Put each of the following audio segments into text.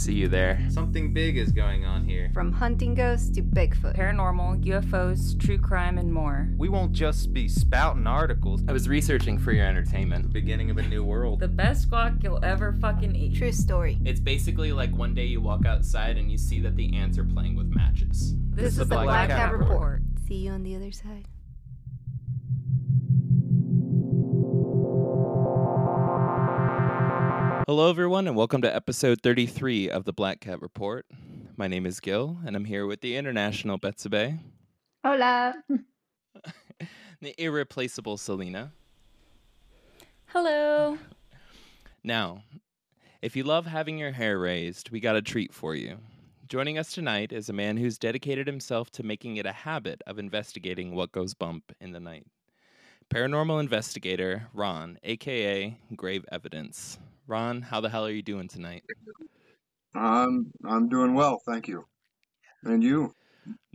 see you there. Something big is going on here. From hunting ghosts to Bigfoot. Paranormal, UFOs, true crime, and more. We won't just be spouting articles. I was researching for your entertainment. The Beginning of a new world. The best guac you'll ever fucking eat. True story. It's basically like one day you walk outside and you see that the ants are playing with matches. This, is the Black, Cat Report. See you on the other side. Hello, everyone, and welcome to episode 33 of the Black Cat Report. My name is Gil, and I'm here with the international Betsabe, Hola. the irreplaceable Selena. Hello. Now, if you love having your hair raised, we got a treat for you. Joining us tonight is a man who's dedicated himself to making it a habit of investigating what goes bump in the night. Paranormal investigator Ron, aka Grave Evidence. Ron, how the hell are you doing tonight? I'm I'm doing well, thank you. And you?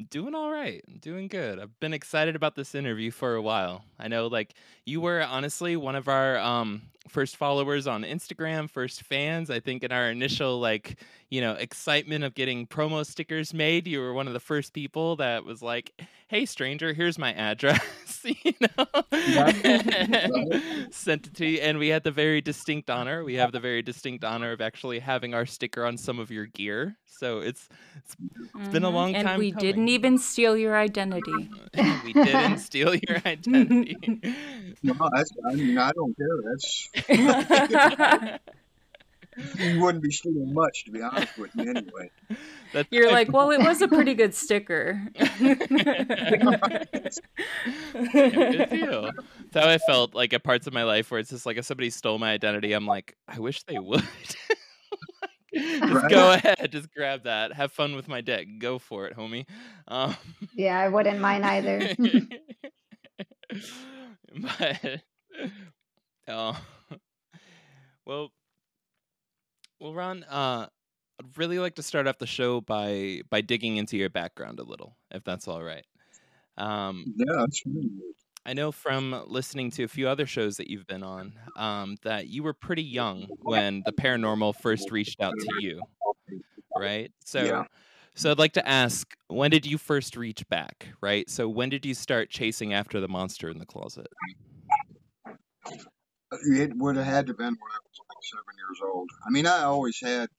Doing all right. Doing good. I've been excited about this interview for a while. I know like you were honestly one of our um first followers on Instagram, first fans. I think in our initial like, you know, excitement of getting promo stickers made, you were one of the first people that was like, "Hey stranger, here's my address." you know. Sent it to you and we had the very distinct honor. We have the very distinct honor of actually having our sticker on some of your gear. So it's it's, it's been a Mhm. long and time And we coming. didn't even steal your identity. we didn't steal your identity. No, that's, I mean, I don't care. That's you wouldn't be stealing much, to be honest with you, anyway. That's You're like, well, it was a pretty good sticker. good deal. That's how I felt like at parts of my life where it's just like if somebody stole my identity, I'm like, I wish they would. just Right. go ahead, just grab that. Have fun with my deck. Go for it, homie. Um, Yeah, I wouldn't mind either. but oh, well, well, Ron, uh, I'd really like to start off the show by by digging into your background a little, if that's all right. Um, Yeah, that's. I know from listening to a few other shows that you've been on um, that you were pretty young when the paranormal first reached out to you, right? So, Yeah. so I'd like to ask, when did you first reach back, right? So, when did you start chasing after the monster in the closet? It would have had to been when I was like seven years old. I mean, I always had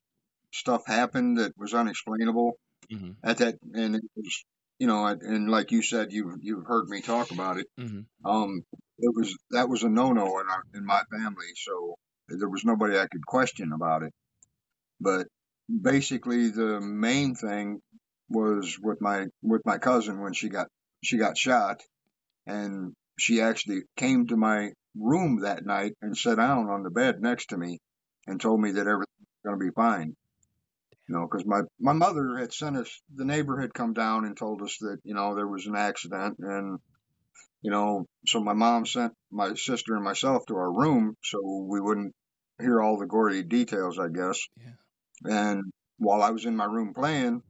stuff happen that was unexplainable hmm at that, and it was, you know, and like you said, you've you've heard me talk about it. hmm Um, it was that was a no-no in our in my family, so there was nobody I could question about it. But basically, the main thing was with my with my cousin when she got she got shot, and she actually came to my room that night and sat down on the bed next to me, and told me that everything was going to be fine. You know, because my my mother had sent us, the neighbor had come down and told us that you know there was an accident and you know, so my mom sent my sister and myself to our room so we wouldn't hear all the gory details, I guess. Yeah. And while I was in my room playing,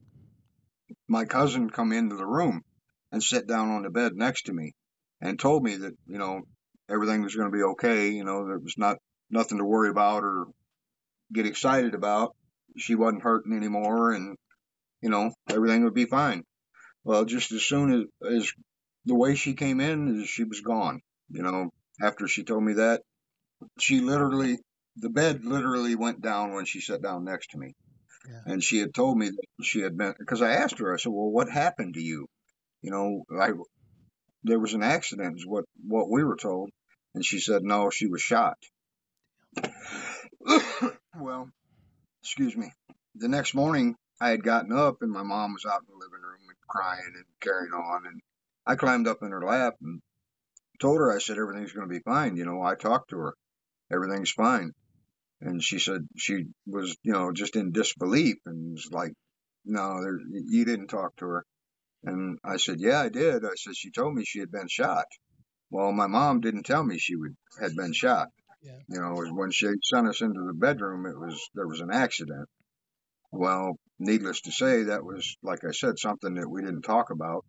my cousin come into the room and sat down on the bed next to me and told me that, you know, everything was going to be okay. You know, there was not nothing to worry about or get excited about. She wasn't hurting anymore and, you know, everything would be fine. Well, just as soon as, as the way she came in she was gone. You know, after she told me that, she literally, the bed literally went down when she sat down next to me. Yeah. And she had told me that she had been, because I asked her, I said, well, what happened to you? You know, I, there was an accident, is what, what we were told. And she said, no, she was shot. well, excuse me. The next morning, I had gotten up and my mom was out in the living room and crying and carrying on. And I climbed up in her lap and told her, I said, everything's going to be fine. You know, I talked to her. Everything's fine. And she said she was, you know, just in disbelief and was like, no, there, you didn't talk to her. And I said, yeah, I did. I said, she told me she had been shot. Well, my mom didn't tell me she would, had been shot. Yeah. You know, when she sent us into the bedroom, it was, there was an accident. Well, needless to say, that was, like I said, something that we didn't talk about,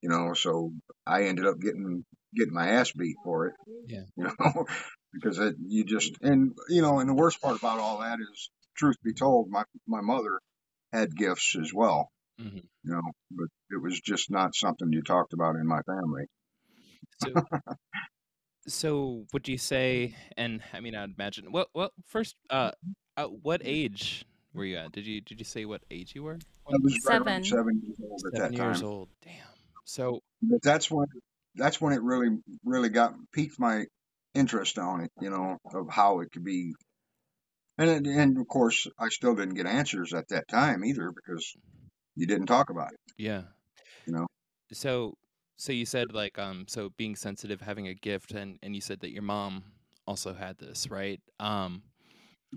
you know, so I ended up getting, getting my ass beat for it. Yeah. You know, because it, you just, and, you know, and the worst part about all that is truth be told, my my mother had gifts as well. Mhm. You know, but it was just not something you talked about in my family. So, so would you say? And I mean, I'd imagine. Well, well, first, uh, uh, what age were you at? Did you did you say what age you were? I was right Seven. seven years old at Seven that years time. old. Damn. So, But that's when that's when it really really got piqued my interest on it. You know, of how it could be. And and of course, I still didn't get answers at that time either because you didn't talk about it. yeah. You know. So, so you said like um, so being sensitive, having a gift, and and you said that your mom also had this, right? Um,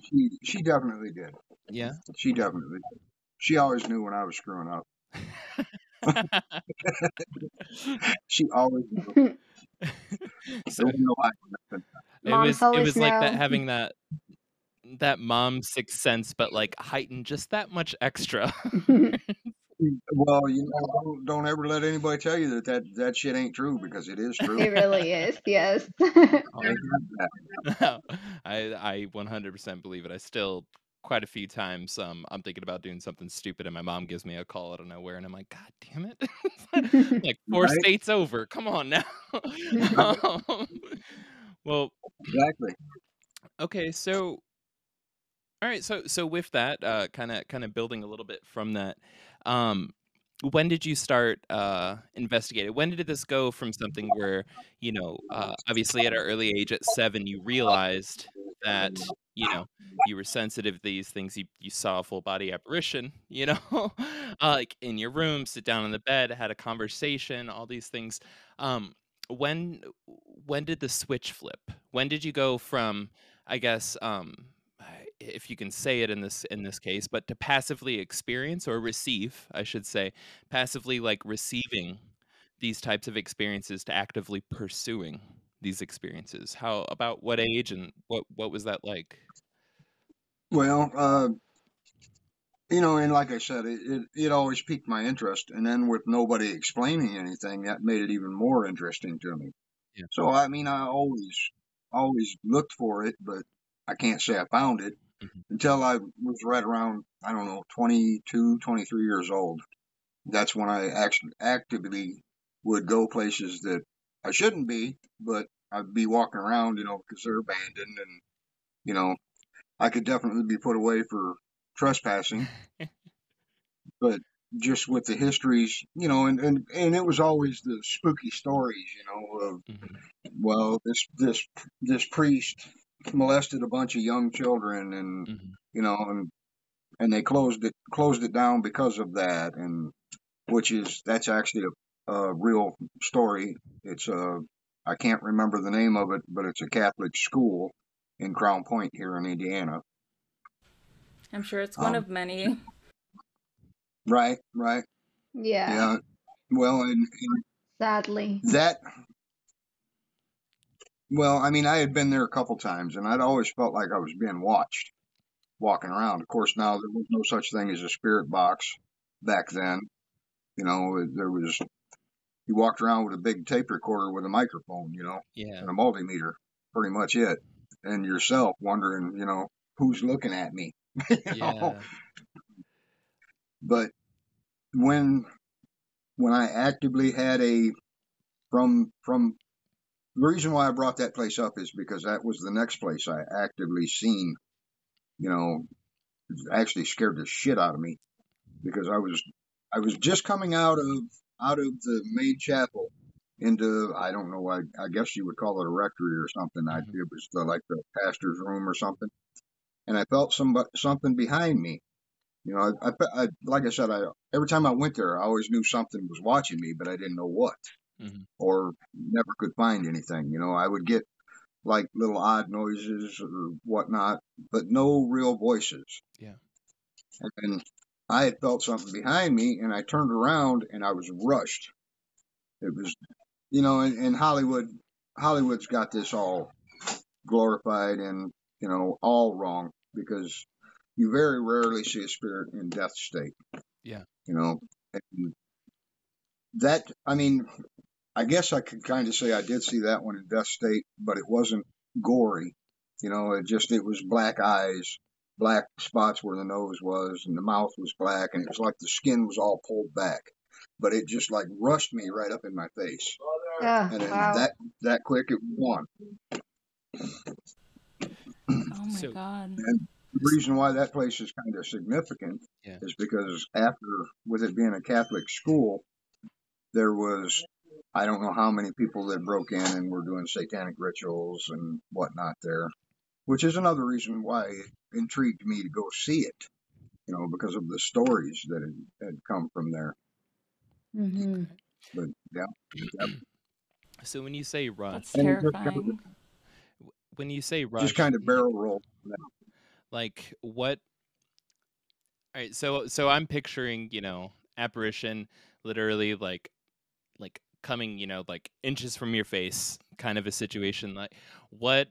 She she definitely did. yeah. She definitely did. She always knew when I was screwing up. She always knew. so There was no hiding nothing. it Moms was it always was like that having that that mom sixth sense, but like heightened just that much extra. Well, you know, don't, don't ever let anybody tell you that, that that shit ain't true because it is true. it really is, yes. I. I I 100% believe it. I still quite a few times um I'm thinking about doing something stupid and my mom gives me a call out of nowhere and I'm like god damn it. like four Right? states over. Come on now. um, well, Exactly. okay, so all right, so so with that kind of kind of building a little bit from that um when did you start uh investigating? When did this go from something where you know uh obviously at an early age at seven you realized that you know you were sensitive to these things you, you saw a full body apparition you know uh, like in your room sit down on the bed had a conversation all these things um when when did the switch flip? When did you go from i guess um if you can say it in this in this case but to passively experience or receive i should say passively like receiving these types of experiences to actively pursuing these experiences how about what age and what what was that like Well, uh, you know, and like I said, it, it it always piqued my interest, and then with nobody explaining anything, that made it even more interesting to me. Yeah. So I mean, I always always looked for it, but I can't say I found it Mhm. until I was right around I don't know 22, 23 years old. That's when I actually actively would go places that I shouldn't be, but I'd be walking around, you know, because they're abandoned, and you know, I could definitely be put away for trespassing, but just with the histories, you know, and, and, and it was always the spooky stories, you know, of, Mhm. well, this, this, this priest molested a bunch of young children and, Mhm. you know, and, and they closed it, closed it down because of that. And which is, that's actually a, a real story. It's a, I can't remember the name of it, but it's a Catholic school in Crown Point here in Indiana. I'm sure it's one Um, of many. Right, right. yeah, Yeah. Well, and, and sadly. that, well, I mean, I had been there a couple times and I'd always felt like I was being watched walking around. Of course, now there was no such thing as a spirit box back then. You know, there was, you walked around with a big tape recorder with a microphone, you know, yeah and a multimeter, pretty much it. And yourself wondering, you know, who's looking at me? you know? yeah but when when I actively had a from from the reason why I brought that place up is because that was the next place I actively seen, you know, actually scared the shit out of me because I was I was just coming out of out of the main chapel into I don't know I I guess you would call it a rectory or something. I Mhm. it was the, like the pastor's room or something, and I felt some something behind me. You know, I, I, I like I said, I every time I went there, I always knew something was watching me, but I didn't know what, Mhm. or never could find anything. You know, I would get like little odd noises or whatnot, but no real voices. Yeah. And I had felt something behind me, and I turned around and I was rushed. It was, you know, in, in Hollywood, Hollywood's got this all glorified and you know all wrong because you very rarely see a spirit in death state. Yeah. You know, and that I mean, I guess I could kind of say I did see that one in death state, but it wasn't gory. You know, it just it was black eyes black spots where the nose was, and the mouth was black, and it was like the skin was all pulled back. But it just like rushed me right up in my face, Oh, and then wow. that that quick it was gone. Oh my So- god. And the reason why that place is kind of significant Yeah. is because after, with it being a Catholic school, there was, I don't know how many people that broke in and were doing satanic rituals and whatnot there, which is another reason why it intrigued me to go see it, you know, because of the stories that had, had come from there. hmm But yeah, yeah, So when you say rush, That's And it just kind of- terrifying. when you say rush, just kind of barrel roll. like what? All right, so so I'm picturing you know apparition literally like like coming you know like inches from your face kind of a situation like what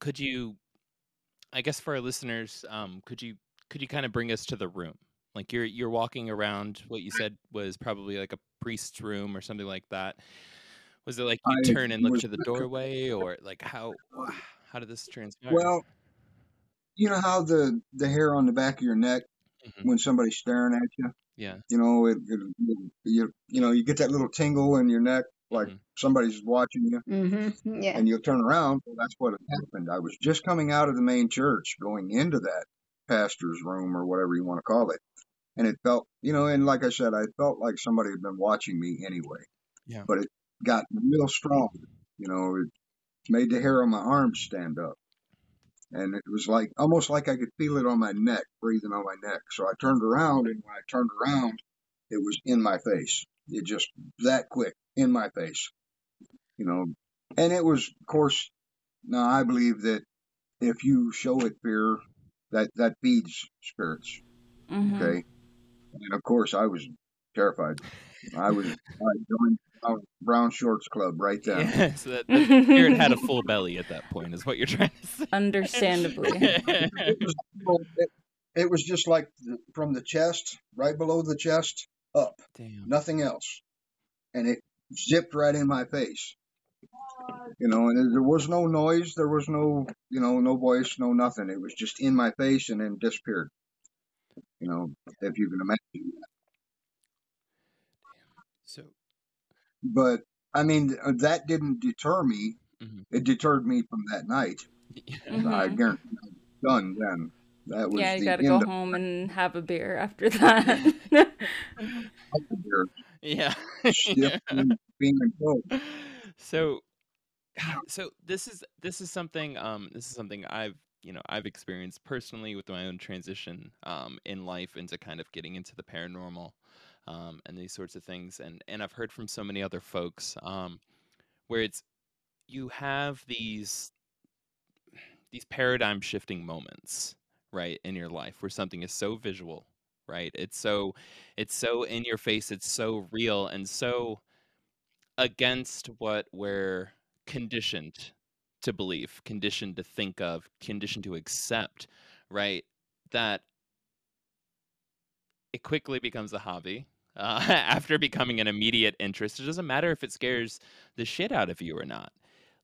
could you i guess for our listeners um could you could you kind of bring us to the room? Like you're you're walking around what you said was probably like a priest's room or something like that. Was it like you turn and look to the doorway or like how how did this transpire? Well, you know how the the hair on the back of your neck Mhm. when somebody's staring at you, yeah you know, it, it, you you know you get that little tingle in your neck like Mhm. somebody's watching you, hmm Yeah. and you'll turn around. Well, that's what happened. I was just coming out of the main church, going into that pastor's room or whatever you want to call it, and it felt, you know, and like I said, I felt like somebody had been watching me anyway. Yeah. But it got real strong, you know. It made the hair on my arms stand up. And it was like almost like I could feel it on my neck, breathing on my neck. So I turned around, and when I turned around, it was in my face. It just that quick in my face, you know. And it was, of course, now I believe that if you show it fear, that that feeds spirits. Mhm. Okay, and of course I was terrified. I was I joined Brown- Brown Shorts Club right then. Yeah, so that, that spirit had a full belly at that point, is what you're trying to say. Understandably. it was it, it was just like the, from the chest, right below the chest, up, Damn. nothing else, and it zipped right in my face. You know, and there was no noise, there was no, you know, no voice, no nothing. It was just in my face and then disappeared. You know, if you can imagine. So, But I mean, uh, that didn't deter me. Mhm. It deterred me from that night. I Mhm. guarantee I'm done then. That was Yeah, you gotta go of home and have a beer after that. the yeah. stiff and being cold. so so this is this is something um this is something I've you know I've experienced personally with my own transition um in life into kind of getting into the paranormal um and these sorts of things and and I've heard from so many other folks um where it's you have these these paradigm shifting moments right in your life where something is so visual right it's so it's so in your face it's so real and so against what we're conditioned to believe, conditioned to think of, conditioned to accept, right? That it quickly becomes a hobby. Uh, after becoming an immediate interest, it doesn't matter if it scares the shit out of you or not.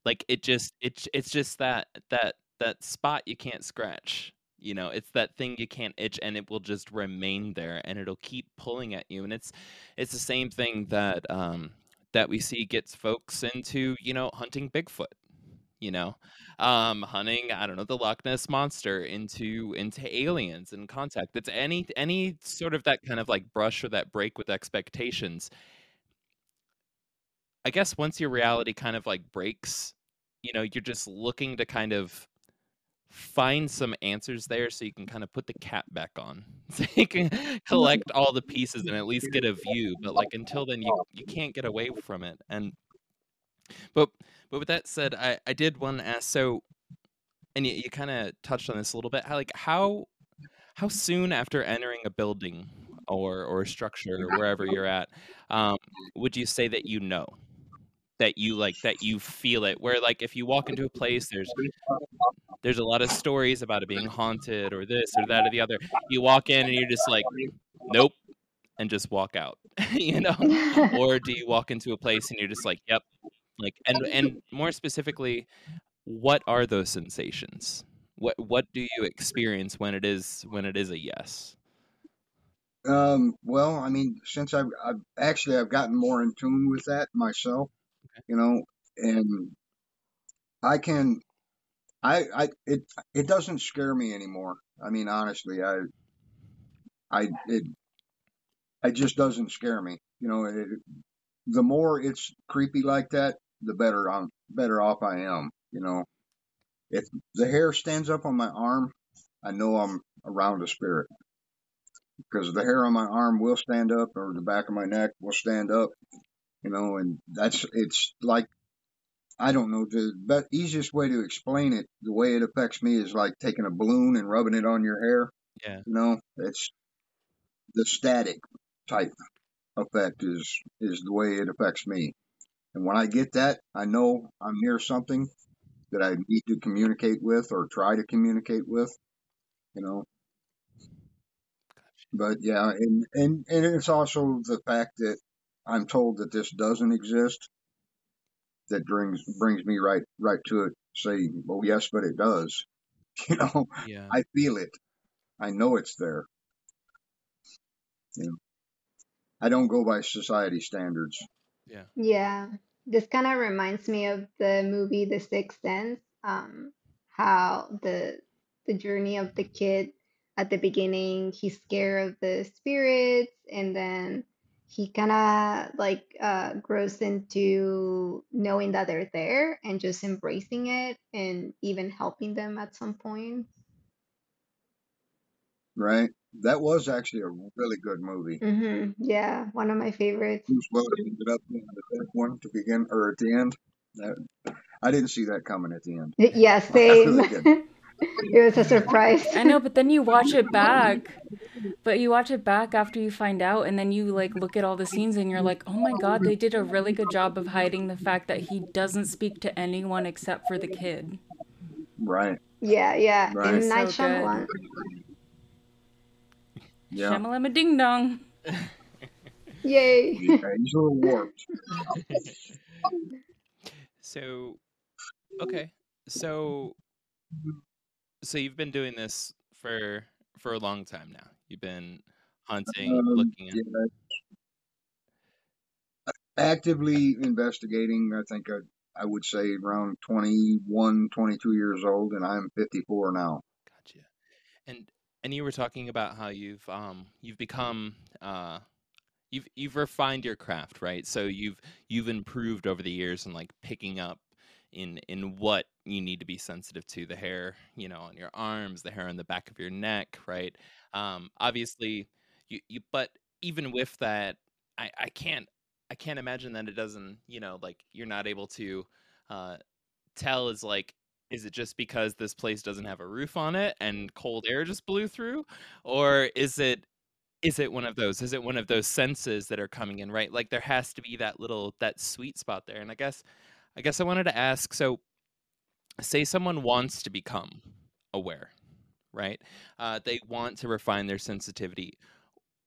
Like it just it's it's just that that that spot you can't scratch. You know, it's that thing you can't itch and it will just remain there and it'll keep pulling at you. And it's it's the same thing that um that we see gets folks into, you know, hunting Bigfoot, you know, um, hunting, I don't know, the Loch Ness monster into into aliens and contact. It's any any sort of that kind of like brush or that break with expectations. I guess once your reality kind of like breaks, you know, you're just looking to kind of find some answers there so you can kind of put the cap back on so you can collect all the pieces and at least get a view but like until then you you can't get away from it and but but with that said i i did want to ask so and you, you kind of touched on this a little bit how like how how soon after entering a building or or a structure or wherever you're at um would you say that you know? That you like that you feel it where like if you walk into a place there's there's a lot of stories about it being haunted or this or that or the other. You walk in and you're just like nope and just walk out you know? Or do you walk into a place and you're just like yep like and and more specifically what are those sensations What what do you experience when it is when it is a yes? Um, well, I mean, since I've, I've actually I've gotten more in tune with that myself, you know, and I can, I, I, it, it doesn't scare me anymore. I mean, honestly, I, I, it, it just doesn't scare me. You know, it, the more it's creepy like that, the better I'm, better off I am. You know, if the hair stands up on my arm, I know I'm around a spirit because the hair on my arm will stand up or the back of my neck will stand up, you know, and that's, it's like, I don't know, the best, easiest way to explain it, the way it affects me is like taking a balloon and rubbing it on your hair. Yeah. You know, it's the static type effect is, is the way it affects me. And when I get that, I know I'm near something that I need to communicate with or try to communicate with, you know, but yeah, and, and, and it's also the fact that I'm told that this doesn't exist that brings, brings me right, right to it. Say, well, yes, but it does. You know, Yeah. I feel it. I know it's there. You know, I don't go by society standards. Yeah. Yeah, this kind of reminds me of the movie The Sixth Sense. Um, how the the journey of the kid at the beginning, he's scared of the spirits, and then he kind of like uh, grows into knowing that they're there and just embracing it and even helping them at some point. Right? That was actually a really good movie. Mm-hmm. Yeah, one of my favorites. Bruce Willis ended up in the third one to begin, or at the end. That, I didn't see that coming at the end. Yeah, I same. It was a surprise. I know, but then you watch it back. But you watch it back after you find out, and then you like look at all the scenes, and you're like, "Oh my God, they did a really good job of hiding the fact that he doesn't speak to anyone except for the kid." Right. Yeah, yeah. Right. M. Night So good. Shyamalan. Yeah. Shamalama ding dong. Yay. Yeah, he's a warped. So, okay. So, so you've been doing this for for a long time now. You've been hunting, Um, looking at. yeah. Actively investigating, I think I, I would say around 21, 22 years old, and I'm 54 now. Gotcha. And and you were talking about how you've um you've become uh you've you've refined your craft, right? So you've you've improved over the years and like picking up in in what you need to be sensitive to the hair, you know, on your arms, the hair on the back of your neck, right? Um obviously you you but even with that I I can't I can't imagine that it doesn't, you know, like you're not able to uh tell is like is it just because this place doesn't have a roof on it and cold air just blew through? Or is it is it one of those is it one of those senses that are coming in right? Like there has to be that little that sweet spot there. And i guess i guess i wanted to ask so say someone wants to become aware right? Uh, they want to refine their sensitivity.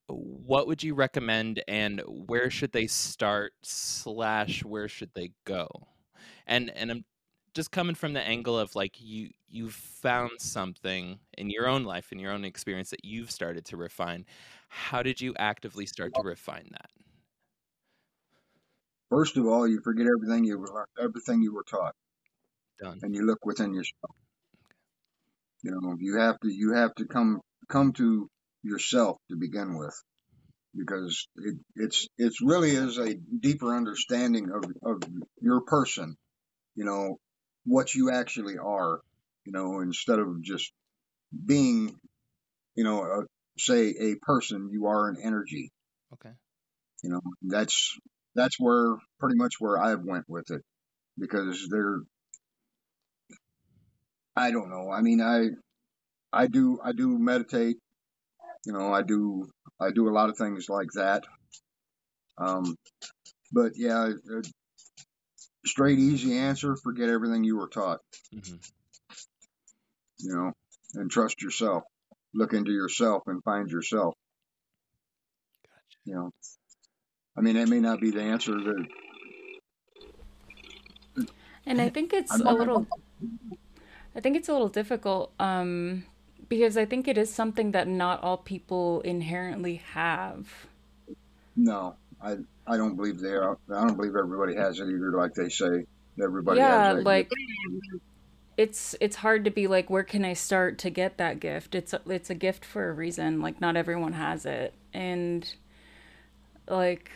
What would you recommend and where should they start slash where should they go? And and i'm just coming from the angle of like you you've found something in your own life in your own experience that you've started to refine how did you actively start to refine that? First of all, you forget everything you were everything you were taught, done. And you look within yourself. You know, you have to you have to come come to yourself to begin with, because it, it's it's really is a deeper understanding of of your person. You know, what you actually are. You know, instead of just being, you know, a, say a person, you are an energy. okay You know, that's that's where pretty much where I went with it because they're I don't know. I mean, I I do I do meditate. You know, I do I do a lot of things like that. Um, but yeah, straight easy answer: forget everything you were taught. hmm You know, and trust yourself. Look into yourself and find yourself. gotcha You know, I mean, that may not be the answer that And I think it's I'm a little I think it's a little difficult um, because I think it is something that not all people inherently have. No, I I don't believe they are. I don't believe everybody has it either. Like they say, everybody Yeah, like gift. it's it's hard to be like where can I start to get that gift? It's a, it's a gift for a reason. Like not everyone has it. And like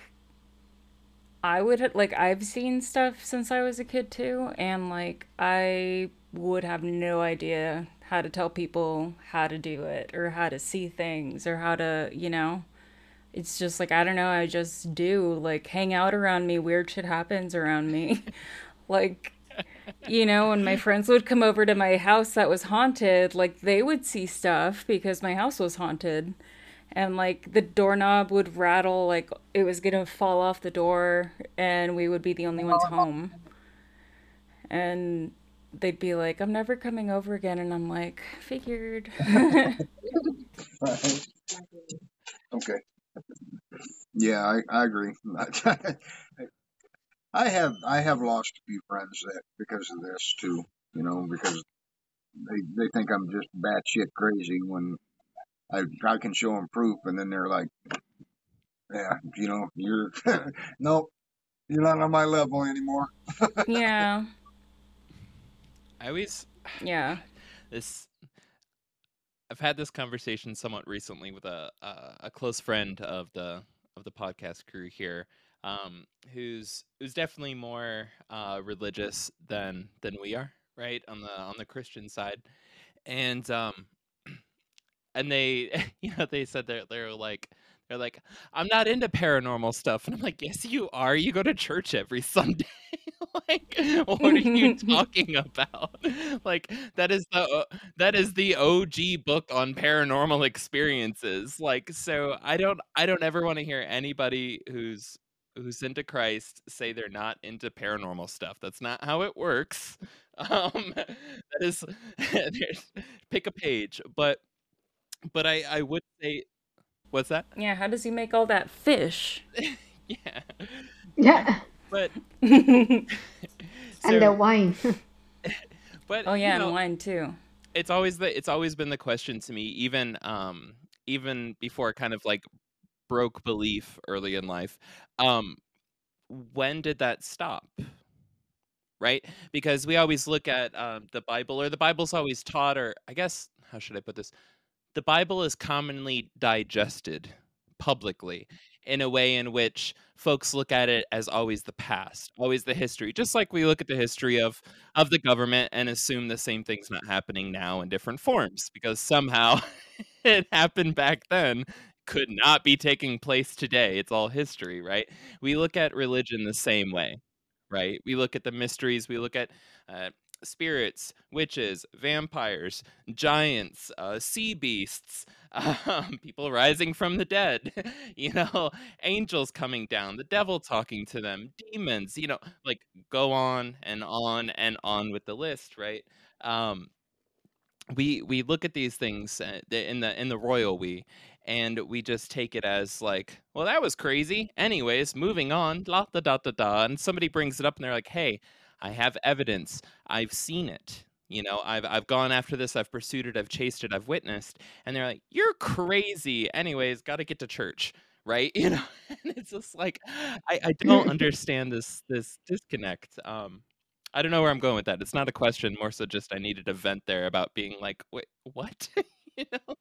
I would like I've seen stuff since I was a kid too and like I would have no idea how to tell people how to do it or how to see things or how to, you know. It's just like I don't know, I just do like hang out around me, weird shit happens around me. like you know, when my friends would come over to my house that was haunted, like they would see stuff because my house was haunted. And like the doorknob would rattle, like it was gonna fall off the door, and we would be the only ones home. And they'd be like, I'm never coming over again. And I'm like, figured. Right. Okay. Yeah, I, I agree. I have I have lost a few friends that because of this too. You know, because they they think I'm just batshit crazy when I I can show them proof, and then they're like, yeah, you know, you're nope, you're not on my level anymore. yeah, I always yeah. this I've had this conversation somewhat recently with a a, a close friend of the of the podcast crew here, um, who's who's definitely more uh, religious than than we are, right on the on the Christian side, and um, and they you know they said they're they're like they're like i'm not into paranormal stuff. And i'm like yes you are. You go to church every sunday like what are you talking about like that is the uh, that is the og book on paranormal experiences like so i don't i don't ever want to hear anybody who's who's into christ say they're not into paranormal stuff that's not how it works um that is pick a page but but I I would say what's that? yeah, how does he make all that fish? yeah. Yeah. But And the wine. but oh, you yeah, and wine too. it's always the it's always been the question to me even um even before kind of like broke belief early in life. Um when did that stop? Right? Because we always look at um, the Bible or the Bible's always taught or I guess how should I put this? the Bible is commonly digested publicly in a way in which folks look at it as always the past, always the history, just like we look at the history of of the government and assume the same thing's not happening now in different forms because somehow it happened back then could not be taking place today. It's all history, right? We look at religion the same way, right? We look at the mysteries, we look at uh, spirits, witches, vampires, giants, uh, sea beasts, um, people rising from the dead, you know, angels coming down, the devil talking to them, demons, you know, like go on and on and on with the list, right? Um, we we look at these things uh, in the in the royal we and we just take it as like well that was crazy anyways moving on la da da da da and somebody brings it up and they're like hey i have evidence i've seen it you know i've i've gone after this i've pursued it i've chased it i've witnessed and they're like you're crazy anyways got to get to church right you know and it's just like i i don't understand this this disconnect um I don't know where I'm going with that. It's not a question, more so just I needed a vent there about being like, wait, what? you know?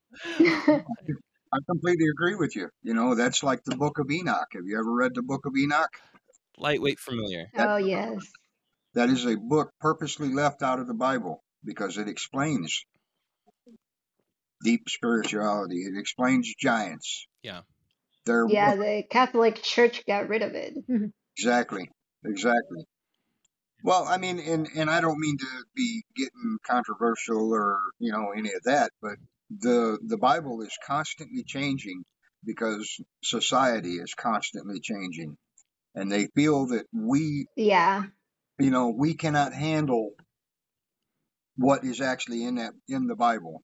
I completely agree with you. You know, that's like the Book of Enoch. Have you ever read the Book of Enoch? Lightweight familiar. That oh yes. That is a book purposely left out of the Bible because it explains deep spirituality. It explains giants. Yeah. They're Yeah, the Catholic Church got rid of it. exactly, exactly. Well, I mean, and and I don't mean to be getting controversial or you know any of that, but the the Bible is constantly changing because society is constantly changing, and they feel that we, Yeah. You know, we cannot handle what is actually in that in the Bible,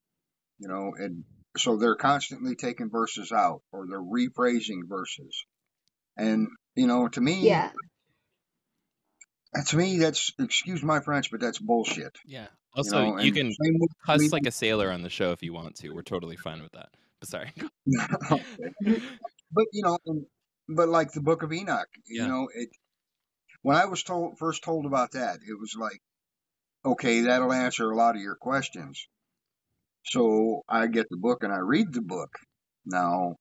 you know, and so they're constantly taking verses out or they're rephrasing verses, and you know, to me, Yeah. to me, that's excuse my French, but that's bullshit. Yeah. Also, know, you can same cuss me. like a sailor on the show if you want to. We're totally fine with that. But sorry. But you know, but like the Book of Enoch, you Yeah. know, it. When I was told first told about that, it was like, okay, that'll answer a lot of your questions. So I get the book and I read the book. Now,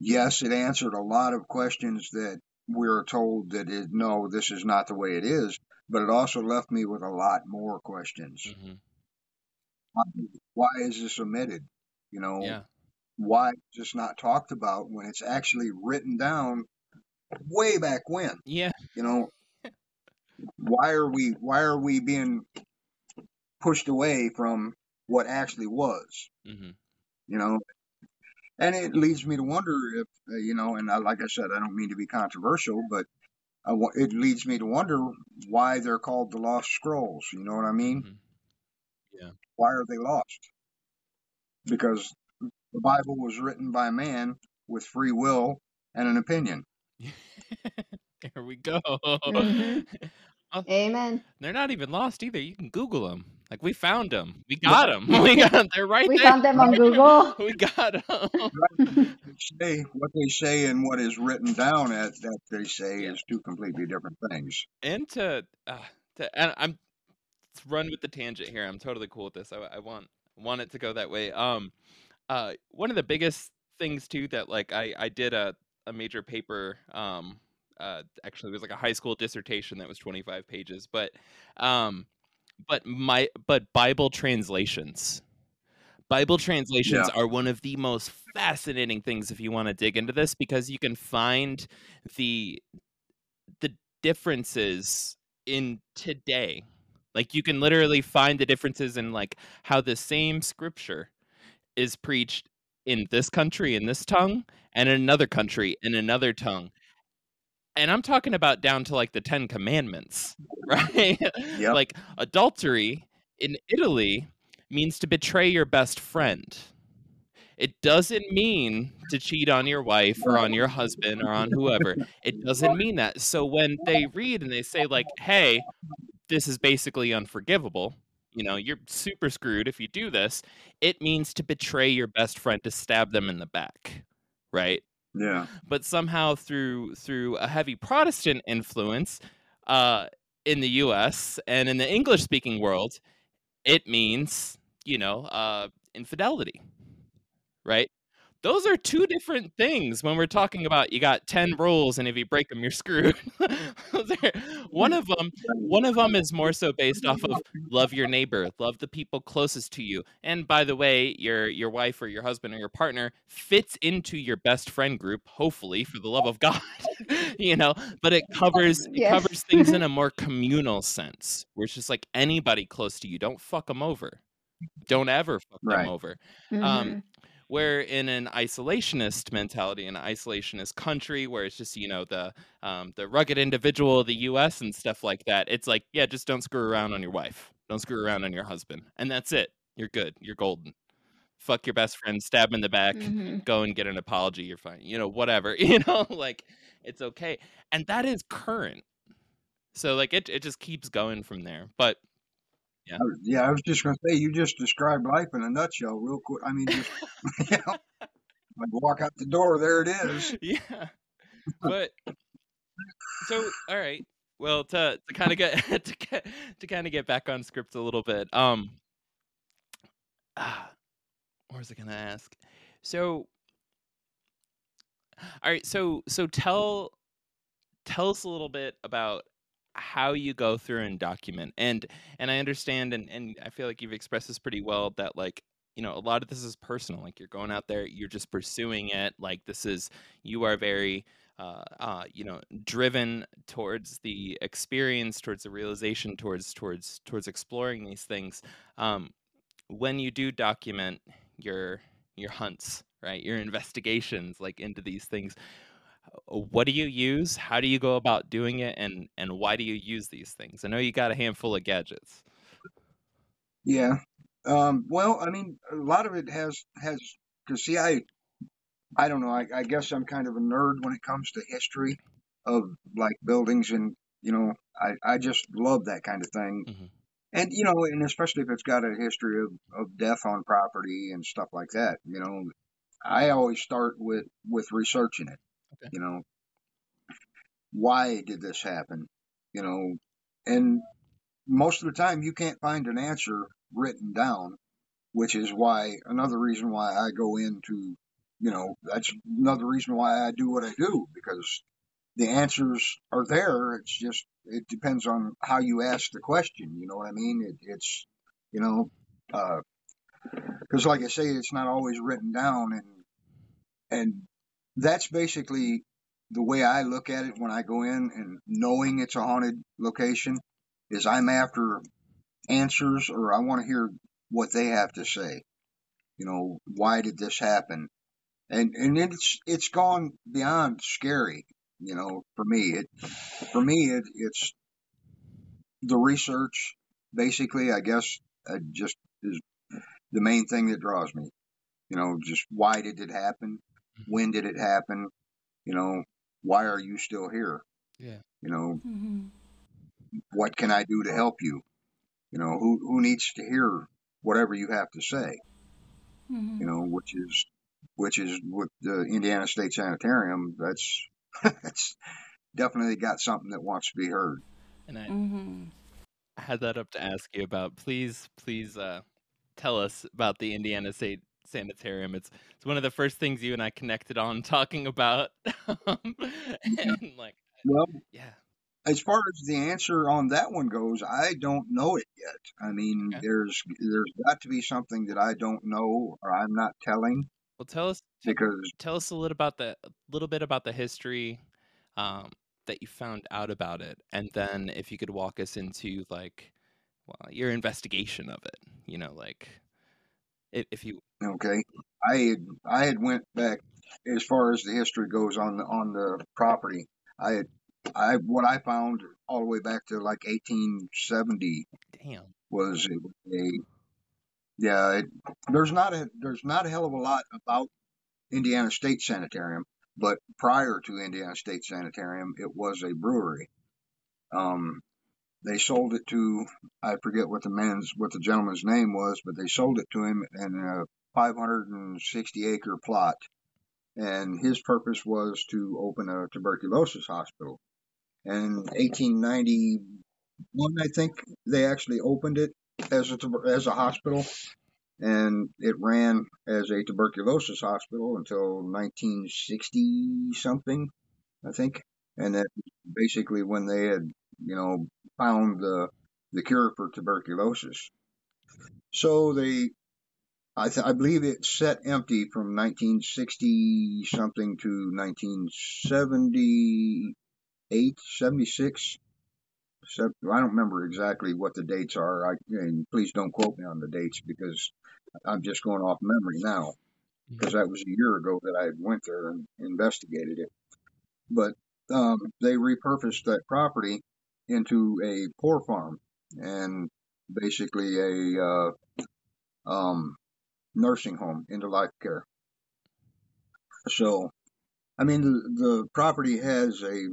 yes, it answered a lot of questions that we're told that it, no, this is not the way it is. But it also left me with a lot more questions. hmm Why, why is this omitted? You know, Yeah. why is this not talked about when it's actually written down way back when? Yeah. You know, why are we why are we being pushed away from what actually was? Mm-hmm. You know, and it leads me to wonder if uh, you know, and I, like I said, I don't mean to be controversial, but I, it leads me to wonder why they're called the lost scrolls. You know what I mean? hmm Why are they lost? Because the Bible was written by man with free will and an opinion. Here we go. Mhm. Oh, Amen. they're not even lost either. You can Google them. Like we found them. We got them. We got 'em. They're right We there. found them on Google. We got them. They say what they say and what is written down at that they say Yeah. is two completely different things. and to, uh, to and I'm let's run with the tangent here. I'm totally cool with this. I, I want want it to go that way. Um, uh, one of the biggest things too that like I I did a a major paper. Um, uh, actually it was like a high school dissertation that was 25 pages, but um, but my but Bible translations. Bible translations are one of the most fascinating things if you want to dig into this because you can find the the differences in today. Like you can literally find the differences in like how the same scripture is preached in this country in this tongue and in another country in another tongue. And I'm talking about down to like the 10 commandments, right? Yep. like adultery in Italy means to betray your best friend. It doesn't mean to cheat on your wife or on your husband or on whoever. It doesn't mean that. So when they read and they say like, "Hey, this is basically unforgivable," you know, you're super screwed if you do this, it means to betray your best friend to stab them in the back, right? Yeah. but somehow through through a heavy Protestant influence uh, in the U.S. and in the English speaking world, it means you know uh, infidelity, right? Those are two different things when we're talking about you got 10 rules and if you break them you're screwed. One of them one of them is more so based off of love your neighbor, love the people closest to you. And by the way, your your wife or your husband or your partner fits into your best friend group hopefully for the love of God. you know, but it covers it covers things in a more communal sense where it's just like anybody close to you, don't fuck them over. Don't ever fuck Right. them over Mhm. um, where in an isolationist mentality, an isolationist country, where it's just you know the um, the rugged individual of the U.S. and stuff like that, it's like yeah, just don't screw around on your wife, don't screw around on your husband, and that's it. You're good. You're golden. Fuck your best friend, stab him in the back, Mhm. go and get an apology. You're fine. You know, whatever. You know, like it's okay, and that is current. So like it it just keeps going from there. But I was- Yeah, I was just going to say, you just described life in a nutshell, real quick. I mean, just, you know, like walk out the door, there it is. yeah but so all right well to to kind of get to get to kind of get back on script a little bit um ah, what was i gonna ask so all right so so tell tell us a little bit about how you go through and document and and i understand and and i feel like you've expressed this pretty well that like you know a lot of this is personal like you're going out there you're just pursuing it like this is you are very uh, uh, you know driven towards the experience towards the realization towards towards towards exploring these things um, when you do document your your hunts right your investigations like into these things what do you use how do you go about doing it and and why do you use these things i know you got a handful of gadgets Yeah. Um, well, I mean, a lot of it has, has, cause see, I, I don't know, I, I guess I'm kind of a nerd when it comes to history of like buildings and, you know, I, I just love that kind of thing. Mhm. and you know, and especially if it's got a history of, of death on property and stuff like that, you know, I always start with with researching it. Okay. You know, why did this happen? You know, and most of the time you can't find an answer written down, which is why another reason why I go into, you know, that's another reason why I do what I do because the answers are there. It's just it depends on how you ask the question. You know what I mean? It, it's you know, uh, because like I say, it's not always written down, and and that's basically the way I look at it when I go in and knowing it's a haunted location is I'm after answers or I want to hear what they have to say. You know, why did this happen? And and it's it's gone beyond scary. You know, for me, it for me it, it's the research. Basically, I guess uh, just is the main thing that draws me. You know, just why did it happen? When did it happen? You know, why are you still here? Yeah. You know, Mm-hmm. what can I do to help you? You know, who who needs to hear whatever you have to say? Mm-hmm. You know, which is which is with the Indiana State Sanitarium. That's that's definitely got something that wants to be heard. And I, Mm-hmm. Had that up to ask you about. Please, please uh, tell us about the Indiana State Sanitarium. It's it's one of the first things you and I connected on talking about. um, and like, Well, yeah, as far as the answer on that one goes, I don't know it yet. I mean, Okay. there's there's got to be something that I don't know or I'm not telling well, tell us because tell us a little about the a little bit about the history um, that you found out about it, and then if you could walk us into like, well, your investigation of it. You know, like, if, you okay, I had I had went back as far as the history goes on the on the property. I had I what I found all the way back to like 1870 damn, was a, a yeah. It, there's not a there's not a hell of a lot about Indiana State Sanitarium, but prior to Indiana State Sanitarium, it was a brewery. Um, they sold it to I forget what the man's what the gentleman's name was, but they sold it to him in a 560 acre plot, and his purpose was to open a tuberculosis hospital. And 1891, I think they actually opened it as a as a hospital, and it ran as a tuberculosis hospital until 1960 something, I think. And that basically when they had you know found the the cure for tuberculosis. So they, I th- I believe it sat empty from 1960 something to 1978, 76. So I don't remember exactly what the dates are. I and please don't quote me on the dates because I'm just going off memory now because that was a year ago that I went there and investigated it. But um, they repurposed that property into a poor farm and basically a uh, um, nursing home into life care. So, I mean, the, the property has a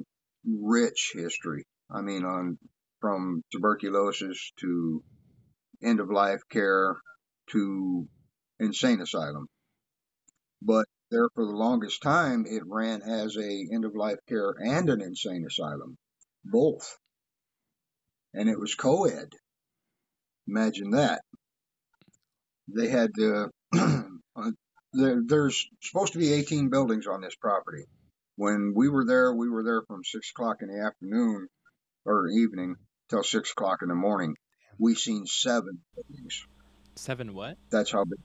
rich history. I mean, on from tuberculosis to end of life care to insane asylum. But there for the longest time, it ran as a end of life care and an insane asylum, both, and it was co-ed. Imagine that. They had uh, there, there's supposed to be 18 buildings on this property. When we were there, we were there from six o'clock in the afternoon or evening till six o'clock in the morning. We seen seven buildings. seven what? That's how big.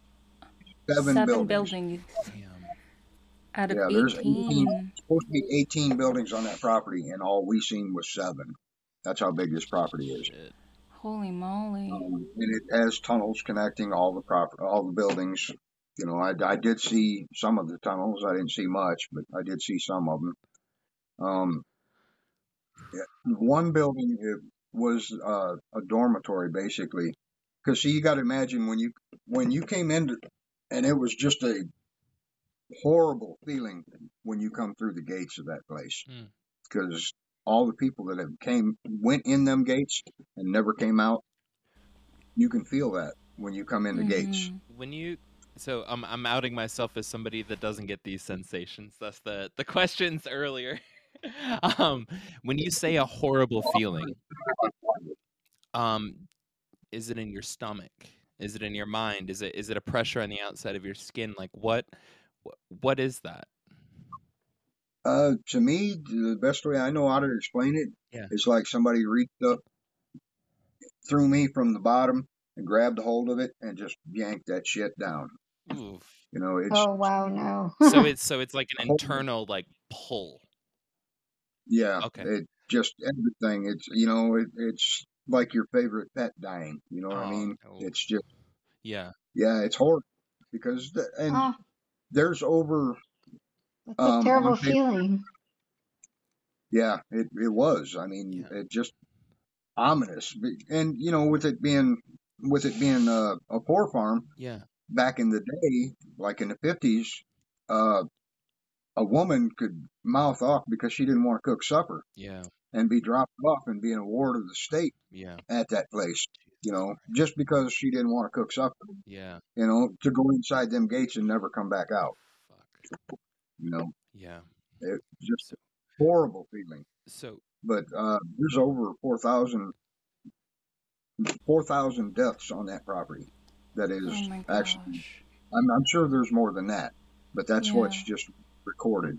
Seven, Seven buildings. buildings Damn. out of Yeah, there's 18. Supposed to be 18 buildings on that property, and all we seen was seven. That's how big this property is. Holy moly. Um, and it has tunnels connecting all the proper, all the buildings. You know, I, I did see some of the tunnels. I didn't see much, but I did see some of them. Um, one building it was uh, a dormitory basically, because see, you got to imagine when you when you came in, and it was just a horrible feeling when you come through the gates of that place, Hmm. because all the people that have came went in them gates and never came out you can feel that when you come in the gates. When you so I'm I'm outing myself as somebody that doesn't get these sensations. That's the the questions earlier. um, when you say a horrible feeling, um, is it in your stomach? Is it in your mind? Is it is it a pressure on the outside of your skin? Like what what, what is that? Uh, to me, the best way I know how to explain it Yeah. is like somebody reached up through me from the bottom and grabbed a hold of it and just yanked that shit down. Oof. You know, it's Oh wow, no. So it's so it's like an internal like pull. yeah, Okay. it just everything. It's you know, it, it's like your favorite pet dying. You know what I Oh, mean? no. It's just Yeah. yeah, it's horrible because the, and Oh, there's over that's a um, terrible paper- feeling. Yeah, it it was. I mean, Yeah. it just ominous. And you know, with it being with it being a, a poor farm Yeah. back in the day, like in the fifties, uh, a woman could mouth off because she didn't want to cook supper Yeah. and be dropped off and be an award of the state Yeah. at that place. You know, just because she didn't want to cook supper. Yeah. You know, to go inside them gates and never come back out. Fuck. You know, Yeah. it's just So a horrible feeling. so but uh, there's over 4,000 4,000 deaths on that property. That is Oh actually. I'm, I'm sure there's more than that, but that's what's just recorded.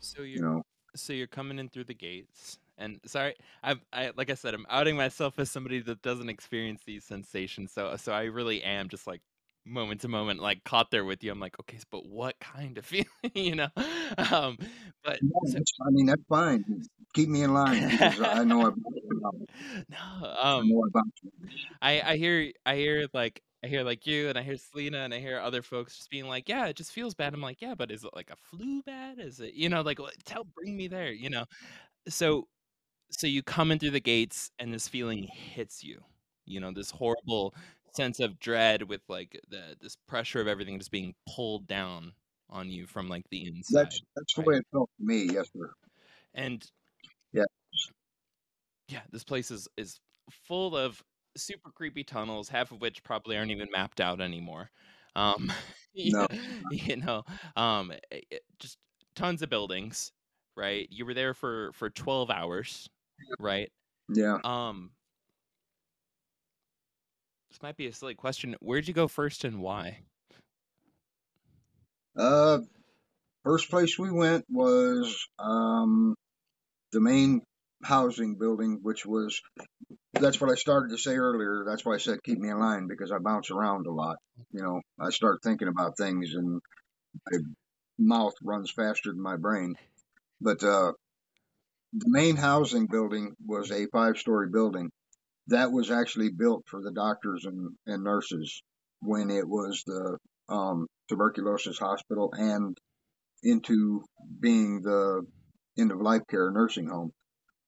so You you know, so you're coming in through the gates and sorry i've I, like i said i'm outing myself as somebody that doesn't experience these sensations so so i really am just like moment to moment like caught there with you i'm like okay but what kind of feeling you know um but Yeah, so, I mean that's fine. Keep me in line because I know about, no I um know about. I I hear I hear like I hear like you and I hear Selena and I hear other folks just being like, yeah, it just feels bad. I'm like, yeah, but is it like a flu bad? Is it you know like tell bring me there, you know? So so you come in through the gates and this feeling hits you, you know, this horrible sense of dread with like the this pressure of everything just being pulled down on you from like the inside. That's that's the way it felt to me. Yes, sir. And Yeah. yeah, this place is is full of super creepy tunnels, half of which probably aren't even mapped out anymore. Um, you, No. you know, um, eh, eh, just tons of buildings, right? You were there for for 12 hours, right? Yeah. Um, this might be a silly question. Where'd you go first and why? Uh, first place we went was um the main housing building, which was that's what I started to say earlier. That's why I said keep me in line because I bounce around a lot. You know, I start thinking about things and my mouth runs faster than my brain. But uh, the main housing building was a five-story building that was actually built for the doctors and, and nurses when it was the um, tuberculosis hospital and into being the end of life care nursing home.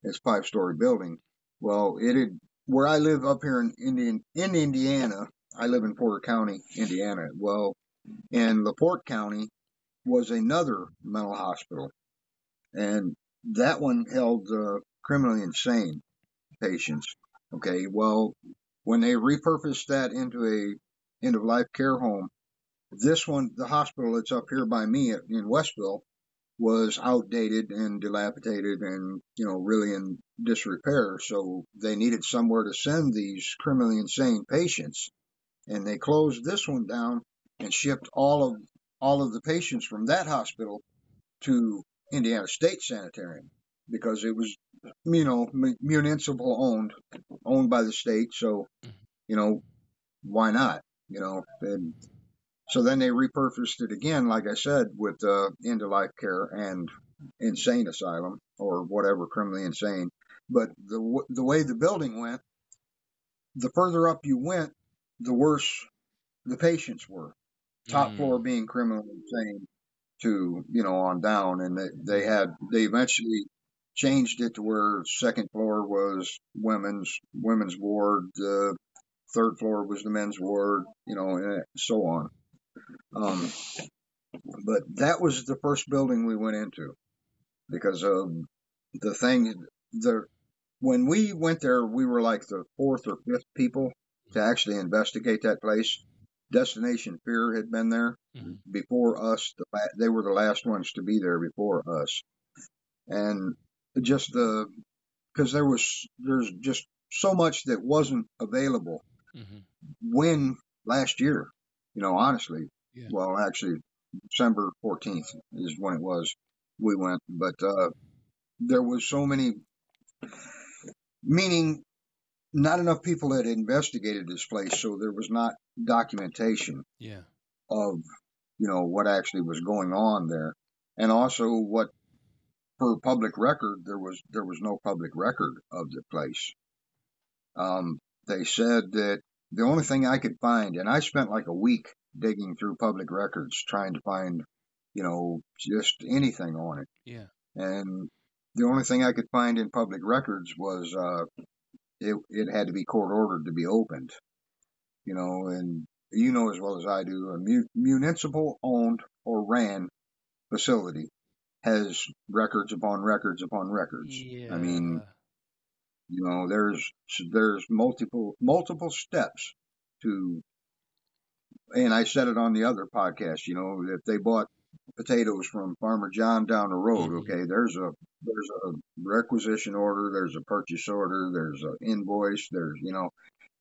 It's five story building. Well, it had where I live up here in Indian in Indiana. I live in Porter County, Indiana. Well, in LaPorte County was another mental hospital, and that one held uh, criminally insane patients. Okay, well, when they repurposed that into a end of life care home, this one, the hospital that's up here by me in Westville, was outdated and dilapidated and, you know, really in disrepair. So they needed somewhere to send these criminally insane patients. And they closed this one down and shipped all of, all of the patients from that hospital to Indiana State Sanitarium because it was, you know, mu- municipal owned, owned by the state. So, you know, why not? You know, and so then they repurposed it again, like I said, with uh, end of life care and insane asylum or whatever, criminally insane. But the w- the way the building went, the further up you went, the worse the patients were. Top Mm, floor being criminally insane to you know on down, and they they had they eventually changed it to where second floor was women's women's ward, the third floor was the men's ward, you know, and so on. Um, but that was the first building we went into because of the thing. The when we went there, we were like the fourth or fifth people to actually investigate that place. Destination Fear had been there Mhm. before us. The, they were the last ones to be there before us, and just the because there was there's just so much that wasn't available mm-hmm. when last year. You know, honestly, Yeah. well, actually, December 14th is when it was we went, but uh, there was so many, meaning not enough people had investigated this place, so there was not documentation Yeah. of you know what actually was going on there, and also what for public record there was there was no public record of the place. Um, they said that the only thing I could find, and I spent like a week digging through public records trying to find, you know, just anything on it, Yeah. and the only thing I could find in public records was uh, it it had to be court ordered to be opened, you know, and you know as well as I do, a mu- municipal owned or ran facility has records upon records upon records. Yeah. I mean, you know, there's there's multiple multiple steps to, and I said it on the other podcast. You know, if they bought potatoes from Farmer John down the road, Mhm. okay, there's a there's a requisition order, there's a purchase order, there's an invoice, there's you know,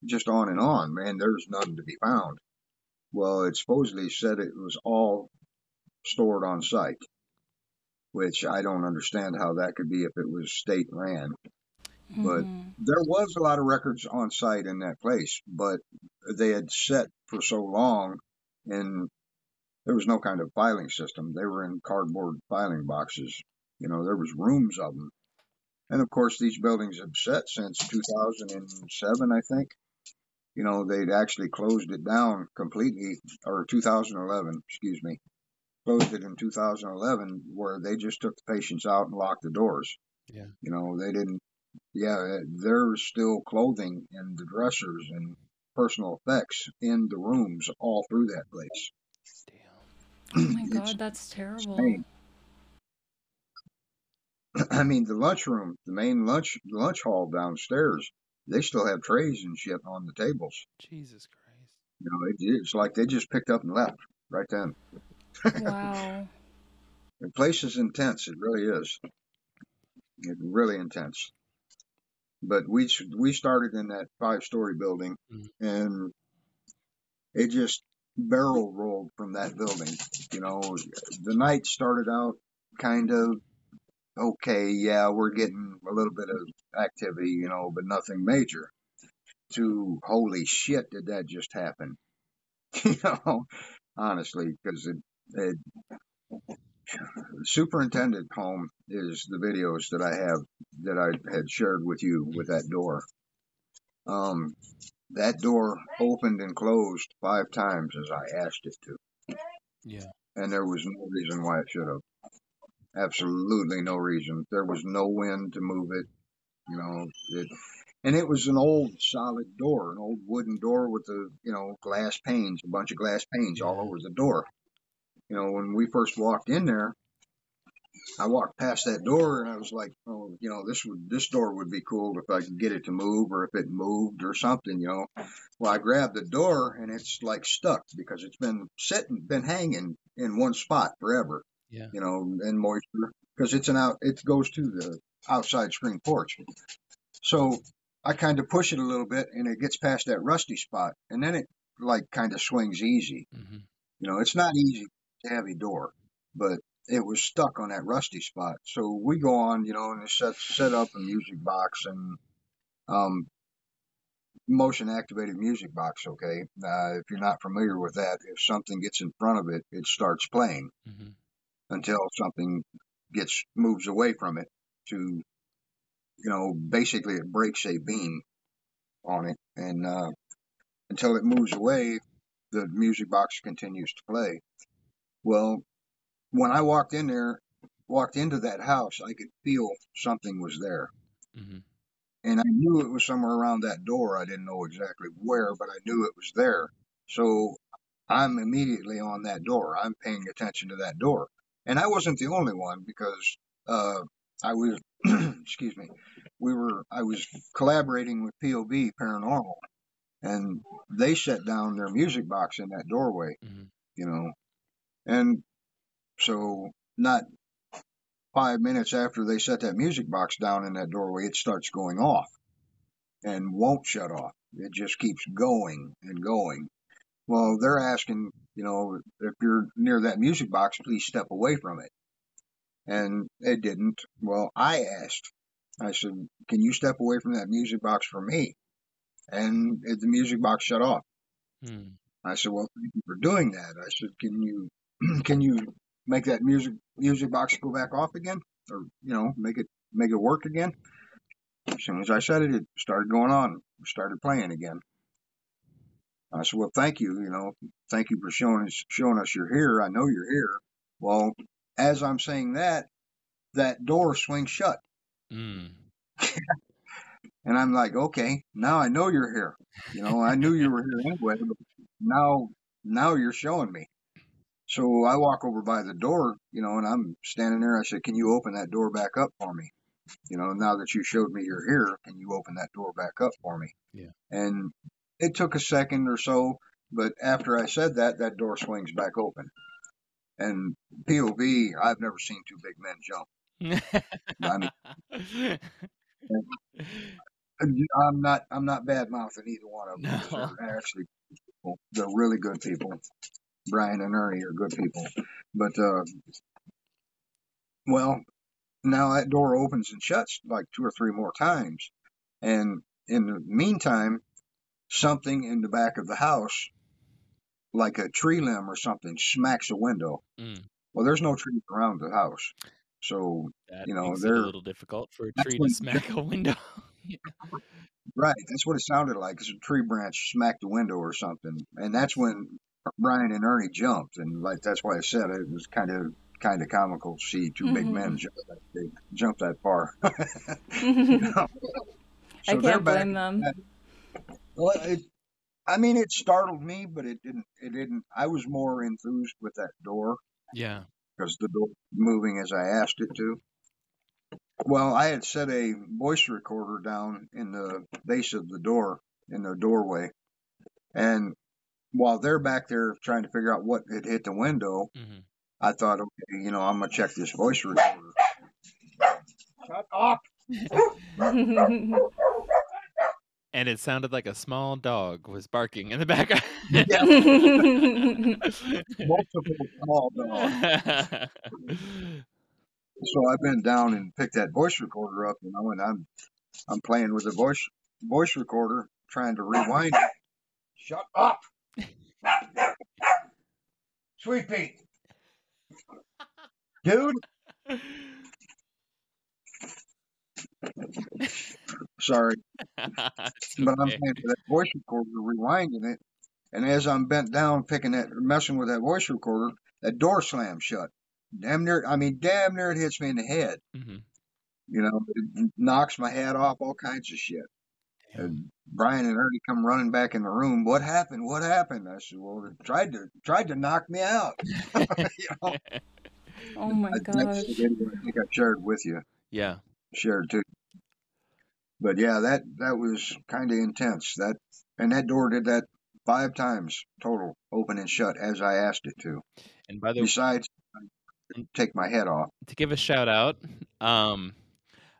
just on and on. Man, there's nothing to be found. Well, it supposedly said it was all stored on site, which I don't understand how that could be if it was state ran But- Mhm. there was a lot of records on site in that place, but they had set for so long and there was no kind of filing system. They were in cardboard filing boxes. You know, there was rooms of them. And of course, these buildings have set since 2007, I think. You know, they'd actually closed it down completely, or 2011, excuse me, closed it in 2011, where they just took the patients out and locked the doors. Yeah. You know, they didn't yeah, there's still clothing in the dressers and personal effects in the rooms all through that place. Damn. Oh my god, that's terrible. insane. I mean, the lunchroom, the main lunch lunch hall downstairs, they still have trays and shit on the tables. Jesus Christ. You know, it, it's like they just picked up and left right then. Wow. The place is intense. It really is. It really intense. But we we started in that five story building, Mhm. and it just barrel rolled from that building. You know, the night started out kind of okay. Yeah, we're getting a little bit of activity, you know, but nothing major. To holy shit, did that just happen? you know, honestly, because it, it superintendent home is the videos that I have that I had shared with you with that door. Um, that door opened and closed five times as I asked it to, Yeah. and there was no reason why it should have. Absolutely no reason. There was no wind to move it. You know, it, and it was an old solid door, an old wooden door with the you know glass panes, a bunch of glass panes all over the door. You know, when we first walked in there, I walked past that door and I was like, oh, you know, this would this door would be cool if I could get it to move or if it moved or something, you know. Well, I grabbed the door and it's like stuck because it's been sitting, been hanging in one spot forever, Yeah. you know, and moisture because it's an out, it goes to the outside screen porch. So I kind of push it a little bit and it gets past that rusty spot and then it like kind of swings easy. hmm You know, it's not easy, heavy door, but it was stuck on that rusty spot. So we go on, you know, and set set up a music box and um, motion activated music box. Okay, uh, if you're not familiar with that, if something gets in front of it, it starts playing hmm until something gets moves away from it to, you know, basically it breaks a beam on it, and uh, until it moves away, the music box continues to play. Well, when I walked in there, walked into that house, I could feel something was there. Mm-hmm. And I knew it was somewhere around that door. I didn't know exactly where, but I knew it was there. So I'm immediately on that door. I'm paying attention to that door. And I wasn't the only one because uh, I was, excuse me, we were, I was collaborating with POV Paranormal. and they set down their music box in that doorway, mm-hmm. you know, and so not five minutes after they set that music box down in that doorway, it starts going off and won't shut off. It just keeps going and going. Well, they're asking, you know, if you're near that music box, please step away from it. And it didn't. Well, I asked. I said, can you step away from that music box for me? And it, the music box shut off. Hmm. I said, well, thank you for doing that. I said, can you, can you make that music, music box go back off again? Or, you know, make it, make it work again? As soon as I said it, it started going on, started playing again. I said, well, thank you, you know, thank you for showing us, showing us you're here. I know you're here. Well, as I'm saying that, that door swings shut. Mm. And I'm like, okay, now I know you're here. You know, I knew you were here anyway, but now, now you're showing me. So I walk over by the door, you know, and I'm standing there. I said, can you open that door back up for me? You know, now that you showed me you're here, can you open that door back up for me? Yeah. And it took a second or so, but after I said that, that door swings back open. And POV, I've never seen two big men jump. I mean, I'm not I'm not bad mouthing either one of them. No. They're actually people. They're really good people. Brian and Ernie are good people. But uh well, now that door opens and shuts like two or three more times. And in the meantime, something in the back of the house, like a tree limb or something, smacks a window. Mm. Well, there's no trees around the house. So, That you know, it a little difficult for a tree to smack a window. Right, that's what it sounded like. It's a tree branch smacked the window or something, and that's when Brian and Ernie jumped, and like that's why I said it was kind of kind of comical to see 2 big men mm-hmm. jump that big, jump that far. You mm-hmm. know? I So they're can't back. blame them. Well, it, I mean, it startled me, but it didn't. It didn't. I was more enthused with that door yeah. because the door moving as I asked it to. Well, I had set a voice recorder down in the base of the door, in the doorway. And while they're back there trying to figure out what had hit the window, hmm I thought, okay, you know, I'm going to check this voice recorder. Shut up! And it sounded like a small dog was barking in the background. Multiple small dogs. So I bent down and picked that voice recorder up, you know, and I'm I'm playing with the voice voice recorder, trying to rewind it. Shut up, Sweet Pete, dude. Sorry, It's but I'm okay. playing with that voice recorder, rewinding it, and as I'm bent down picking that, messing with that voice recorder, that door slams shut. Damn near, I mean, damn near it hits me in the head. Mm-hmm. You know, it knocks my hat off, all kinds of shit. Damn. And Brian and Ernie come running back in the room. What happened? What happened? I said, well, it tried to tried to knock me out. you know, oh my I, gosh. the I think I shared with you, yeah. shared too. But yeah, that that was kind of intense. That and that door did that five times total, open and shut, as I asked it to. And by the Besides, take my head off. to give a shout out, um,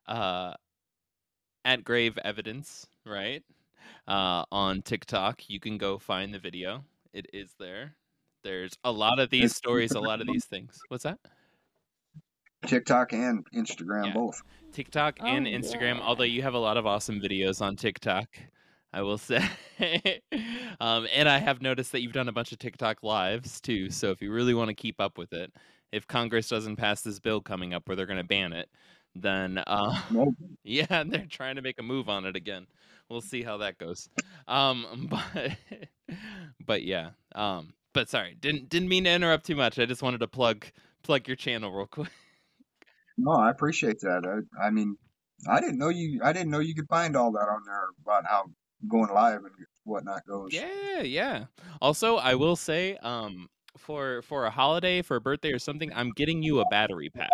uh, at Grave Evidence, right? Uh, on TikTok, you can go find the video. It is there. There's a lot of these stories, a lot of these things. What's that? TikTok and Instagram Yeah. both. TikTok and Oh, Instagram. yeah. Although you have a lot of awesome videos on TikTok, I will say. um, and I have noticed that you've done a bunch of TikTok lives too. So if you really want to keep up with it, if Congress doesn't pass this bill coming up where they're going to ban it, then uh, No, yeah, they're trying to make a move on it again. We'll see how that goes. Um, but but yeah. Um, but sorry, didn't didn't mean to interrupt too much. I just wanted to plug plug your channel real quick. no, I appreciate that. I, I mean, I didn't know you. I didn't know you could find all that on there about how going live and whatnot goes. Yeah, yeah. Also, I will say, um, for for a holiday, for a birthday or something, I'm getting you a battery pack.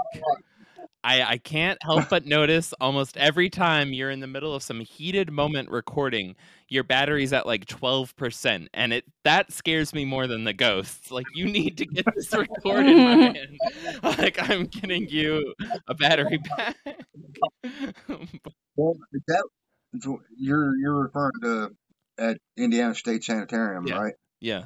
I, I can't help but notice almost every time you're in the middle of some heated moment recording, your battery's at like 12%. And it that scares me more than the ghosts. Like you need to get this recorded, man. Like I'm getting you a battery pack. Well, that you're you're referring to at Indiana State Sanitarium, Yeah. right? yeah.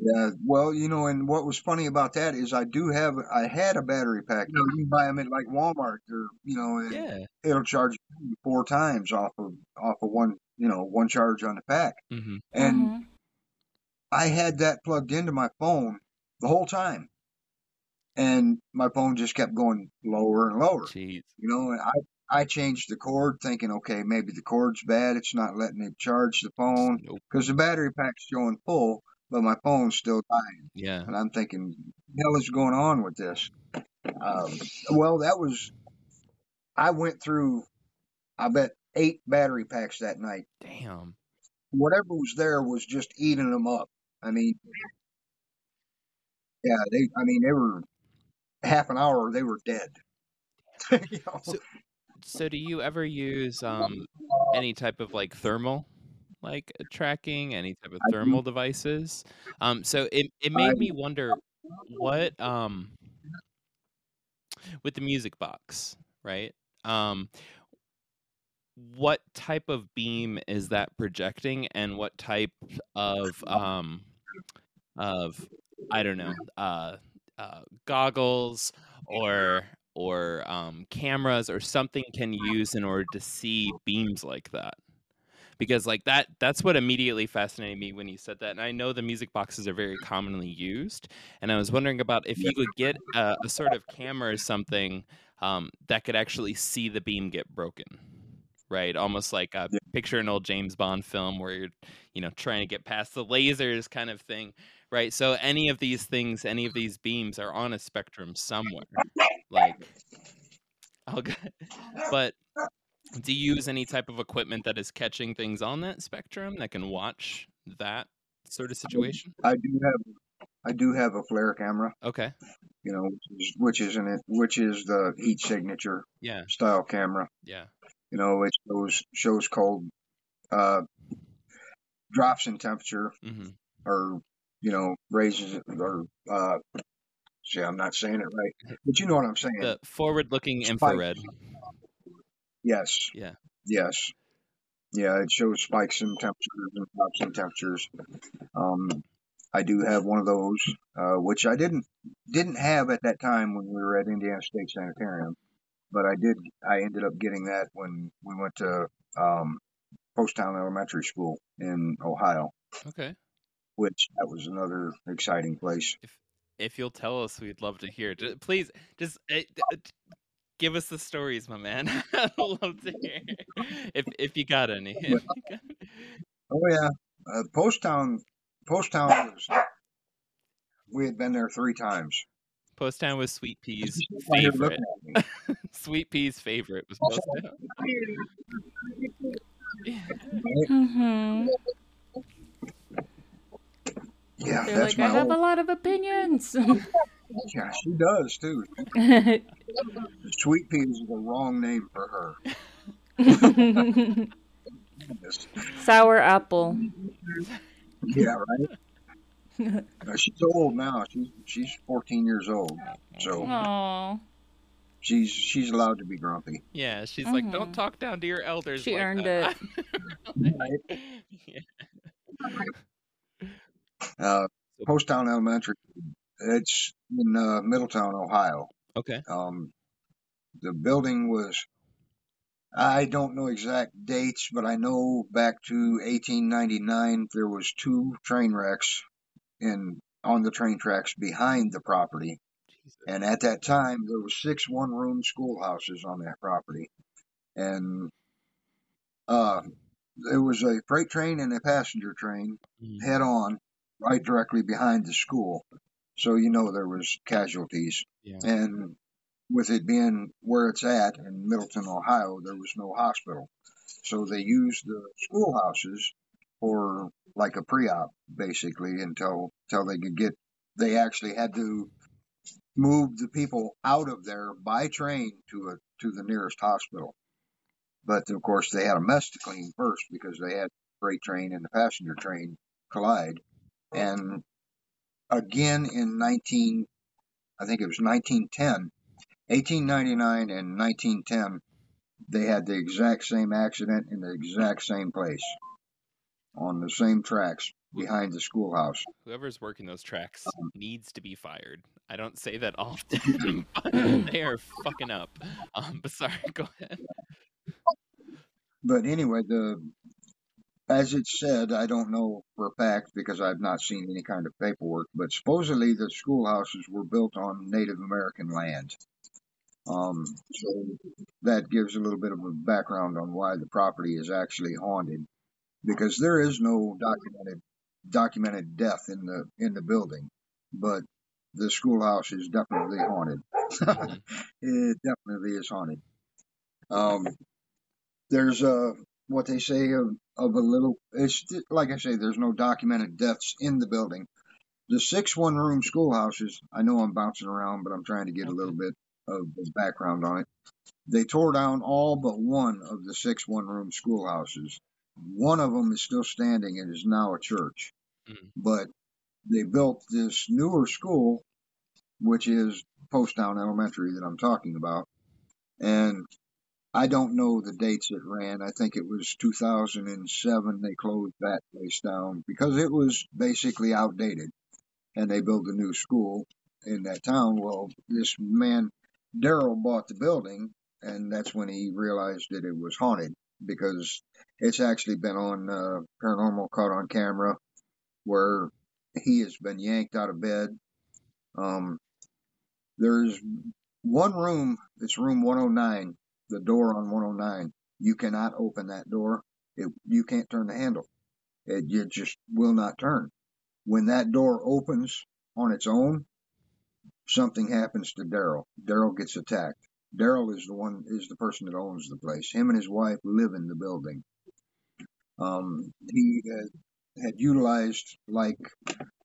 Yeah. Well, you know, and what was funny about that is I do have I had a battery pack. You know, you can buy them at like Walmart, or you know, and Yeah. it'll charge you four times off of off of one you know one charge on the pack. hmm And Mhm. I had that plugged into my phone the whole time, and my phone just kept going lower and lower. Jeez. You know, and I I changed the cord thinking, okay, maybe the cord's bad. It's not letting it charge the phone Nope. because the battery pack's showing full, but my phone's still dying. Yeah. And I'm thinking, the hell is going on with this? Um, well, that was, I went through, I bet eight battery packs that night. Damn. Whatever was there was just eating them up. I mean, yeah, they, I mean, they were half an hour, they were dead. you know? So, so do you ever use um any type of like thermal like uh, tracking, any type of thermal devices? Um so it it made me wonder what um with the music box, right? Um what type of beam is that projecting and what type of um of I don't know, uh uh goggles or or um, cameras or something can use in order to see beams like that because like that that's what immediately fascinated me when you said that and i know the music boxes are very commonly used and i was wondering about if you could get a, a sort of camera or something um, that could actually see the beam get broken right? Almost like a yeah, picture an old james bond film where you're you know trying to get past the lasers kind of thing right? So any of these things any of these beams are on a spectrum somewhere like okay but do you use any type of equipment that is catching things on that spectrum that can watch that sort of situation? I do have, I do have a FLIR camera, okay. You know, which is, which is an, which is the heat signature yeah. style camera. yeah. You know, it shows, shows cold, uh, drops in temperature hmm or, you know, raises it or, uh, see, I'm not saying it right, but you know what I'm saying. the forward looking Spike. infrared Yes. yeah Yes. Yeah, it shows spikes in temperatures and drops in temperatures. Um, I do have one of those, uh, which I didn't didn't have at that time when we were at Indiana State Sanitarium, but I did. I ended up getting that when we went to um, Poasttown Elementary School in Ohio, okay which that was another exciting place. if if you'll tell us we'd love to hear Ju- please just uh, give us the stories my man i'd love to hear if if you got any you got- Oh yeah, uh, Poasttown. Poasttown was. We had been there three times. Poasttown was sweet peas She's not here favorite looking at me. sweet peas favorite was post town right? Mhm. Yeah, They're that's like, I my have a lot of opinions. Yeah, she does too. Sweet pea is the wrong name for her. Sour apple. Yeah, right. She's old now. She's she's 14 years old, so Aww. she's she's allowed to be grumpy. Yeah, she's like, don't Mhm. talk down to your elders. She like earned that." Right. yeah. Uh, Poasttown Elementary. It's in uh, Middletown, Ohio. Okay. Um, the building was. I don't know exact dates, but I know back to 1899 there was two train wrecks in on the train tracks behind the property. Jesus. And at that time, there were six one-room schoolhouses on that property, and uh, there was a freight train and a passenger train Mm. head on, right directly behind the school. So you know there was casualties, Yeah. and with it being where it's at in Middletown, Ohio, there was no hospital, so they used the schoolhouses for like a pre-op basically until until they could get. They actually had to move the people out of there by train to a to the nearest hospital. But of course, they had a mess to clean first because they had freight train and the passenger train collide. And again in 19, I think it was 1910, 1899 and 1910, they had the exact same accident in the exact same place on the same tracks behind the schoolhouse. Whoever's working those tracks needs to be fired. I don't say that often, they are fucking up. Um, but sorry, go ahead. But anyway, the as it said, I don't know for a fact because I've not seen any kind of paperwork, but supposedly the schoolhouses were built on Native American land. Um, so that gives a little bit of a background on why the property is actually haunted, because there is no documented documented death in the in the building, but the schoolhouse is definitely haunted. It definitely is haunted. Um, there's a what they say of, of a little. It's like I say, there's no documented deaths in the building. The six one room schoolhouses. I know I'm bouncing around, but I'm trying to get a little bit of the background on it. They tore down all but one of the six one room schoolhouses. One of them is still standing and is now a church. Mm. But they built this newer school, which is Poasttown Elementary that I'm talking about. And I don't know the dates it ran. I think it was 2007 they closed that place down because it was basically outdated. And they built a new school in that town. Well, this man, Daryl, bought the building, and that's when he realized that it was haunted because it's actually been on uh, paranormal caught on camera where he has been yanked out of bed. Um, there's one room, it's room 109, the door on 109. You cannot open that door. It, you can't turn the handle. It, it just will not turn. When that door opens on its own, something happens to Daryl. Daryl gets attacked. Daryl is the one, is the person that owns the place. Him and his wife live in the building. Um, he had, had utilized like,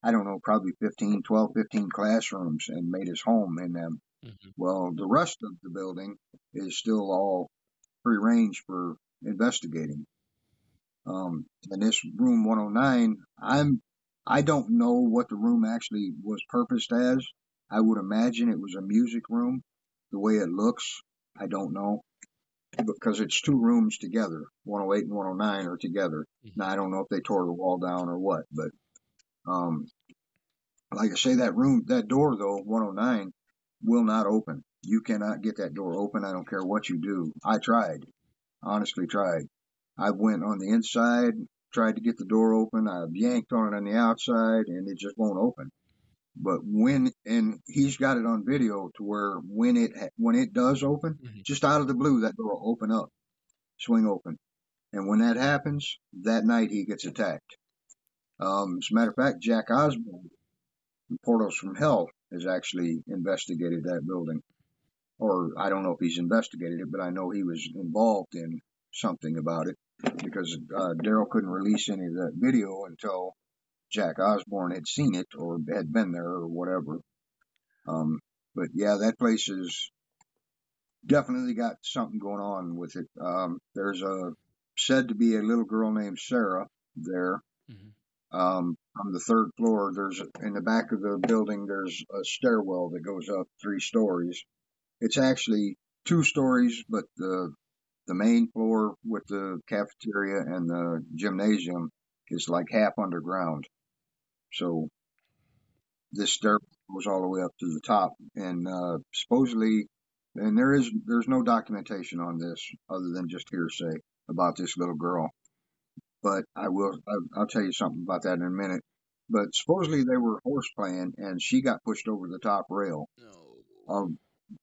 I don't know, probably 15, 12, 15 classrooms and made his home in them. Mhm. Well, the rest of the building is still all free range for investigating. Um, and this room 109, I'm, I don't know what the room actually was purposed as. I would imagine it was a music room. The way it looks, I don't know. Because it's two rooms together. 108 and 109 are together. Mhm. Now, I don't know if they tore the wall down or what, but, um, like I say, that room, that door though, 109, will not open. You cannot get that door open. I don't care what you do. I tried, honestly tried. I went on the inside, tried to get the door open. I've yanked on it on the outside and it just won't open. But when, and he's got it on video to where when it, when it does open, Mhm. just out of the blue, that door will open up, swing open. And when that happens, that night he gets attacked. Um, as a matter of fact, Jack Osbourne, Portals from Hell, has actually investigated that building. Or I don't know if he's investigated it, but I know he was involved in something about it because uh, Daryl couldn't release any of that video until Jack Osbourne had seen it or had been there or whatever. Um, but yeah, that place is definitely got something going on with it. Um, there's a said to be a little girl named Sarah there. Mhm. Um, on the third floor, there's in the back of the building, there's a stairwell that goes up three stories. It's actually two stories, but the the main floor with the cafeteria and the gymnasium is like half underground. So this stair goes all the way up to the top, and uh, supposedly, and there is there's no documentation on this other than just hearsay about this little girl. But I will I'll tell you something about that in a minute. But supposedly they were horse playing, and she got pushed over the top rail of um,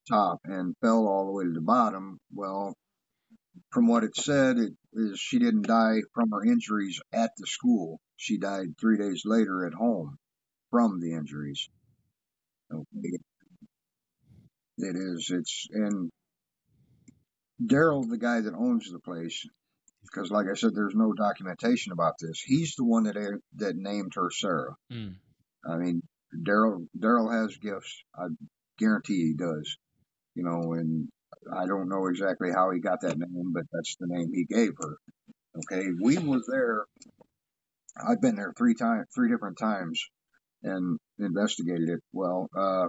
top and fell all the way to the bottom. Well, from what it said, it is she didn't die from her injuries at the school. She died three days later at home from the injuries. Okay. It is. It's and Daryl, the guy that owns the place, because like I said, there's no documentation about this. He's the one that that named her Sarah. Mm. I mean, Daryl Daryl has gifts. I guarantee he does. You know, and I don't know exactly how he got that name, but that's the name he gave her. Okay, we were there. I've been there three times, three different times, and investigated it. Well, uh,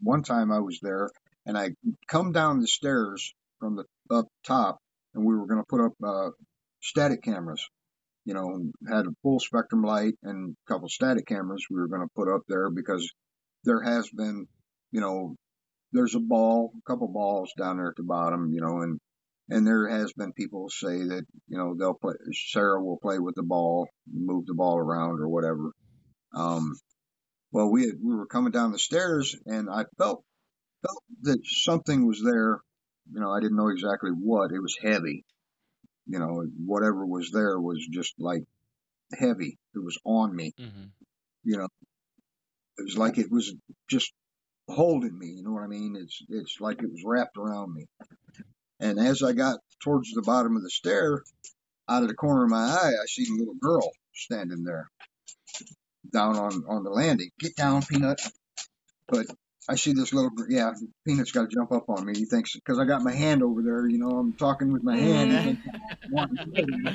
one time I was there, and I come down the stairs from the up top, and we were going to put up uh, static cameras. You know, had a full spectrum light and a couple static cameras we were going to put up there because there has been, you know, there's a ball, a couple balls down there at the bottom, you know, and and there has been people say that you know they'll play. Sarah will play with the ball, move the ball around or whatever. Um, well, we had, we were coming down the stairs, and I felt felt that something was there. You know, I didn't know exactly what. It was heavy. You know, whatever was there was just like heavy. It was on me. Mm-hmm. You know, it was like it was just holding me. You know what I mean? It's it's like it was wrapped around me. And as I got towards the bottom of the stair, out of the corner of my eye, I see a little girl standing there down on, on the landing. Get down, Peanut. But I see this little, yeah, Peanut's got to jump up on me. He thinks, because I got my hand over there, you know, I'm talking with my hand. he thinks I'm wanting to hit him.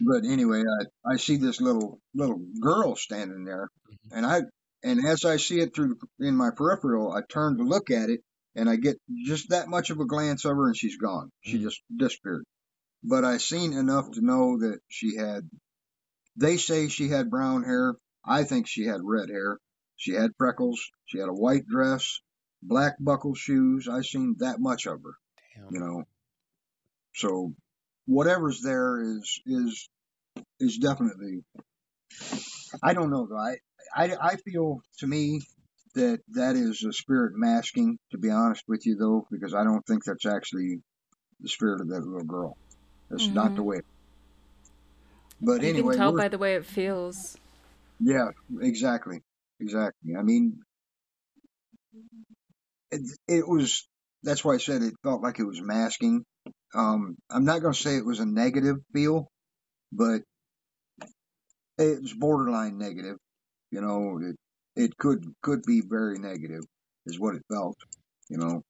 But anyway, I, I see this little little girl standing there, and I and as I see it through in my peripheral, I turn to look at it, and I get just that much of a glance of her, and she's gone. She Mhm. just disappeared. But I seen enough to know that she had. They say she had brown hair. I think she had red hair. She had freckles. She had a white dress, black buckle shoes. I seen that much of her Damn. you know. So whatever's there is is is definitely. I don't know though. I I I feel to me that that is a spirit masking. To be honest with you though, because I don't think that's actually the spirit of that little girl. That's not the Mhm. way. But You anyway, can tell by the way it feels. yeah, exactly, exactly. I mean, it, it was. That's why I said it felt like it was masking. Um, I'm not going to say it was a negative feel, but it was borderline negative. You know, it it could could be very negative, is what it felt. You know,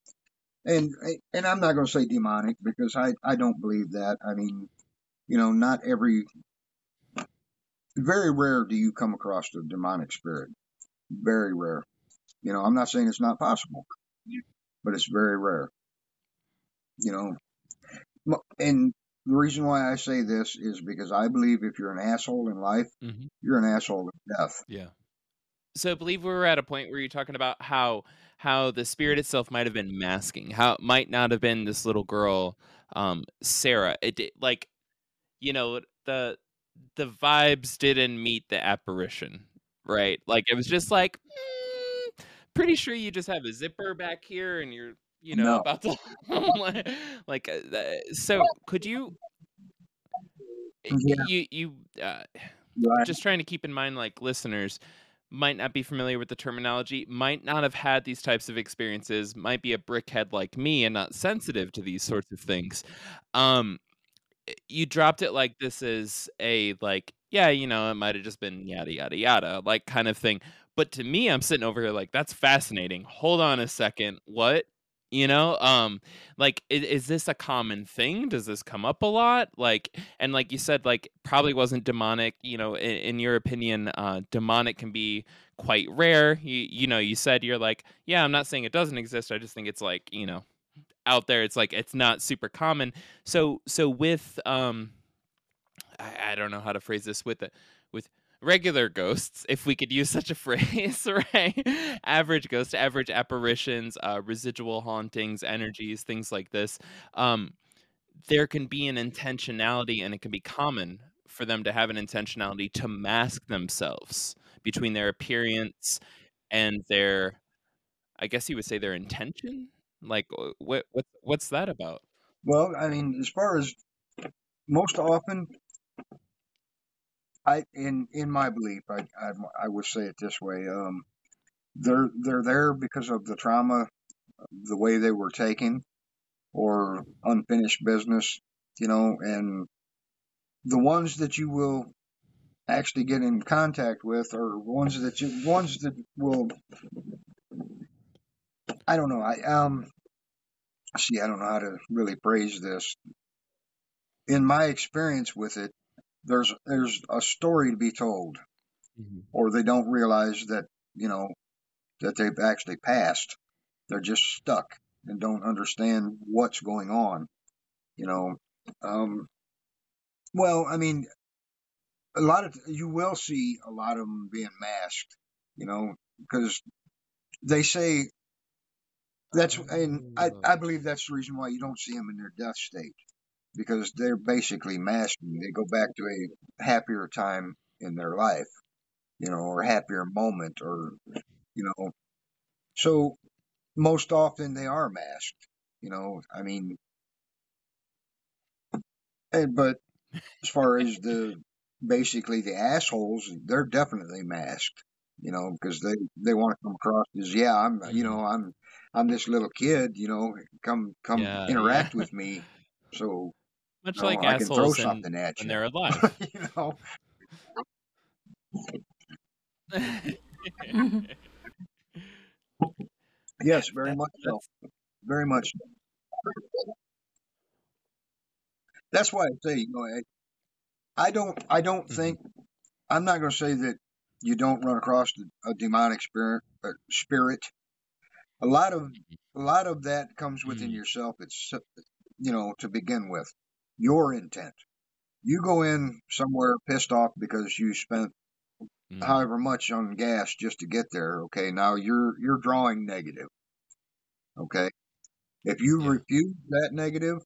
and and I'm not going to say demonic because I I don't believe that. I mean, you know, not every. Very rare do you come across a demonic spirit. Very rare. You know, I'm not saying it's not possible, but it's very rare. You know, and the reason why I say this is because I believe if you're an asshole in life, mm-hmm. you're an asshole in death. Yeah. So I believe we were at a point where you're talking about how how the spirit itself might have been masking, how it might not have been this little girl, um, Sarah. It di- like, you know, the the vibes didn't meet the apparition, right? Like it was just like, mm, pretty sure you just have a zipper back here and you're, you know, No. about to like, uh, so. Could you? Yeah. You you uh, Right. just trying to keep in mind like listeners might not be familiar with the terminology might not have had these types of experiences might be a brickhead like me and not sensitive to these sorts of things um you dropped it like this is a like yeah you know it might have just been yada yada yada like kind of thing. But to me i'm sitting over here like that's fascinating. Hold on a second. What? You know um like is, is this a common thing? Does this come up a lot? Like and like you said like probably wasn't demonic you know in, in your opinion uh demonic can be quite rare. You you know you said you're like yeah i'm not saying it doesn't exist. I just think it's like you know out there it's like it's not super common. So so with um i, I don't know how to phrase this with it with regular ghosts if we could use such a phrase right? Average ghosts average apparitions uh residual hauntings energies things like this um there can be an intentionality and it can be common for them to have an intentionality to mask themselves between their appearance and their i guess you would say their intention like what what what's that about? Well, I mean, as far as most often, I in in my belief, I I, I would say it this way: um, they're they're there because of the trauma, the way they were taken, or unfinished business, you know, and the ones that you will actually get in contact with are ones that you ones that will I don't know. I um see I don't know how to really phrase this. In my experience with it, there's there's a story to be told Mhm. or they don't realize that, you know, that they've actually passed. They're just stuck and don't understand what's going on. You know, um, well, I mean, a lot of you will see a lot of them being masked. You know, because they say that's oh, and I I believe that's the reason why you don't see them in their death state because they're basically masking. They go back to a happier time in their life, you know, or happier moment, or you know, so most often they are masked. You know, I mean, and, but as far as the basically the assholes, they're definitely masked. You know, because they they want to come across as yeah, I'm you mm-hmm. know I'm I'm this little kid. You know, come come Yeah, yeah. interact with me. So Much you know, like I can throw assholes in, something at when you. they're alive. you know, yes, very much so. Very much. so. That's why I say, you know, I, I don't, I don't Mhm. think, I'm not going to say that you don't run across a demonic spirit. Uh, spirit. A lot of, a lot of that comes within Mhm. yourself. It's, you know, to begin with, your intent. You go in somewhere pissed off because you spent Mm. however much on gas just to get there. Okay, now you're you're drawing negative. Okay, if you Yeah. refuse that negative,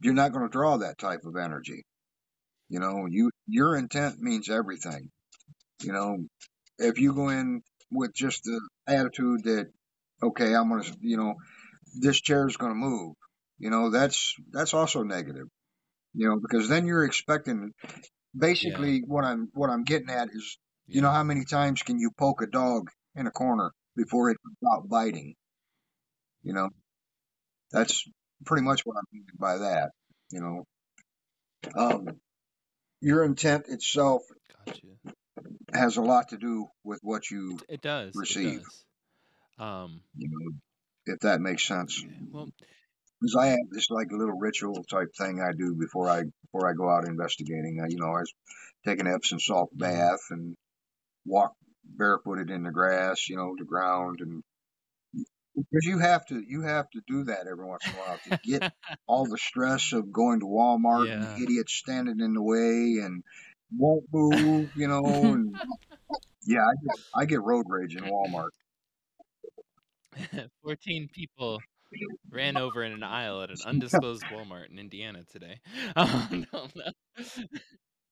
you're not going to draw that type of energy. You know, you your intent means everything. You know, if you go in with just the attitude that okay, I'm going to, you know, this chair is going to move. You know, that's that's also negative. You know, because then you're expecting. Basically, what I'm what I'm getting at is, you know, how many times can you poke a dog in a corner before it out biting? You know, that's pretty much what I'm meaning by that. You know, um, your intent itself Gotcha. has a lot to do with what you It, it does. It receive. does. Um, You know, if that makes sense. Well, Because I have this like little ritual type thing I do before I before I go out investigating. I, you know, I take an Epsom salt Mhm. bath and walk barefooted in the grass, you know, the ground, and because you have to you have to do that every once in a while to get all the stress of going to Walmart Yeah. and idiots standing in the way and won't move, you know, and yeah, I get, I get road rage in Walmart. 14 people ran over in an aisle at an undisclosed Walmart in Indiana today. Oh, no, no.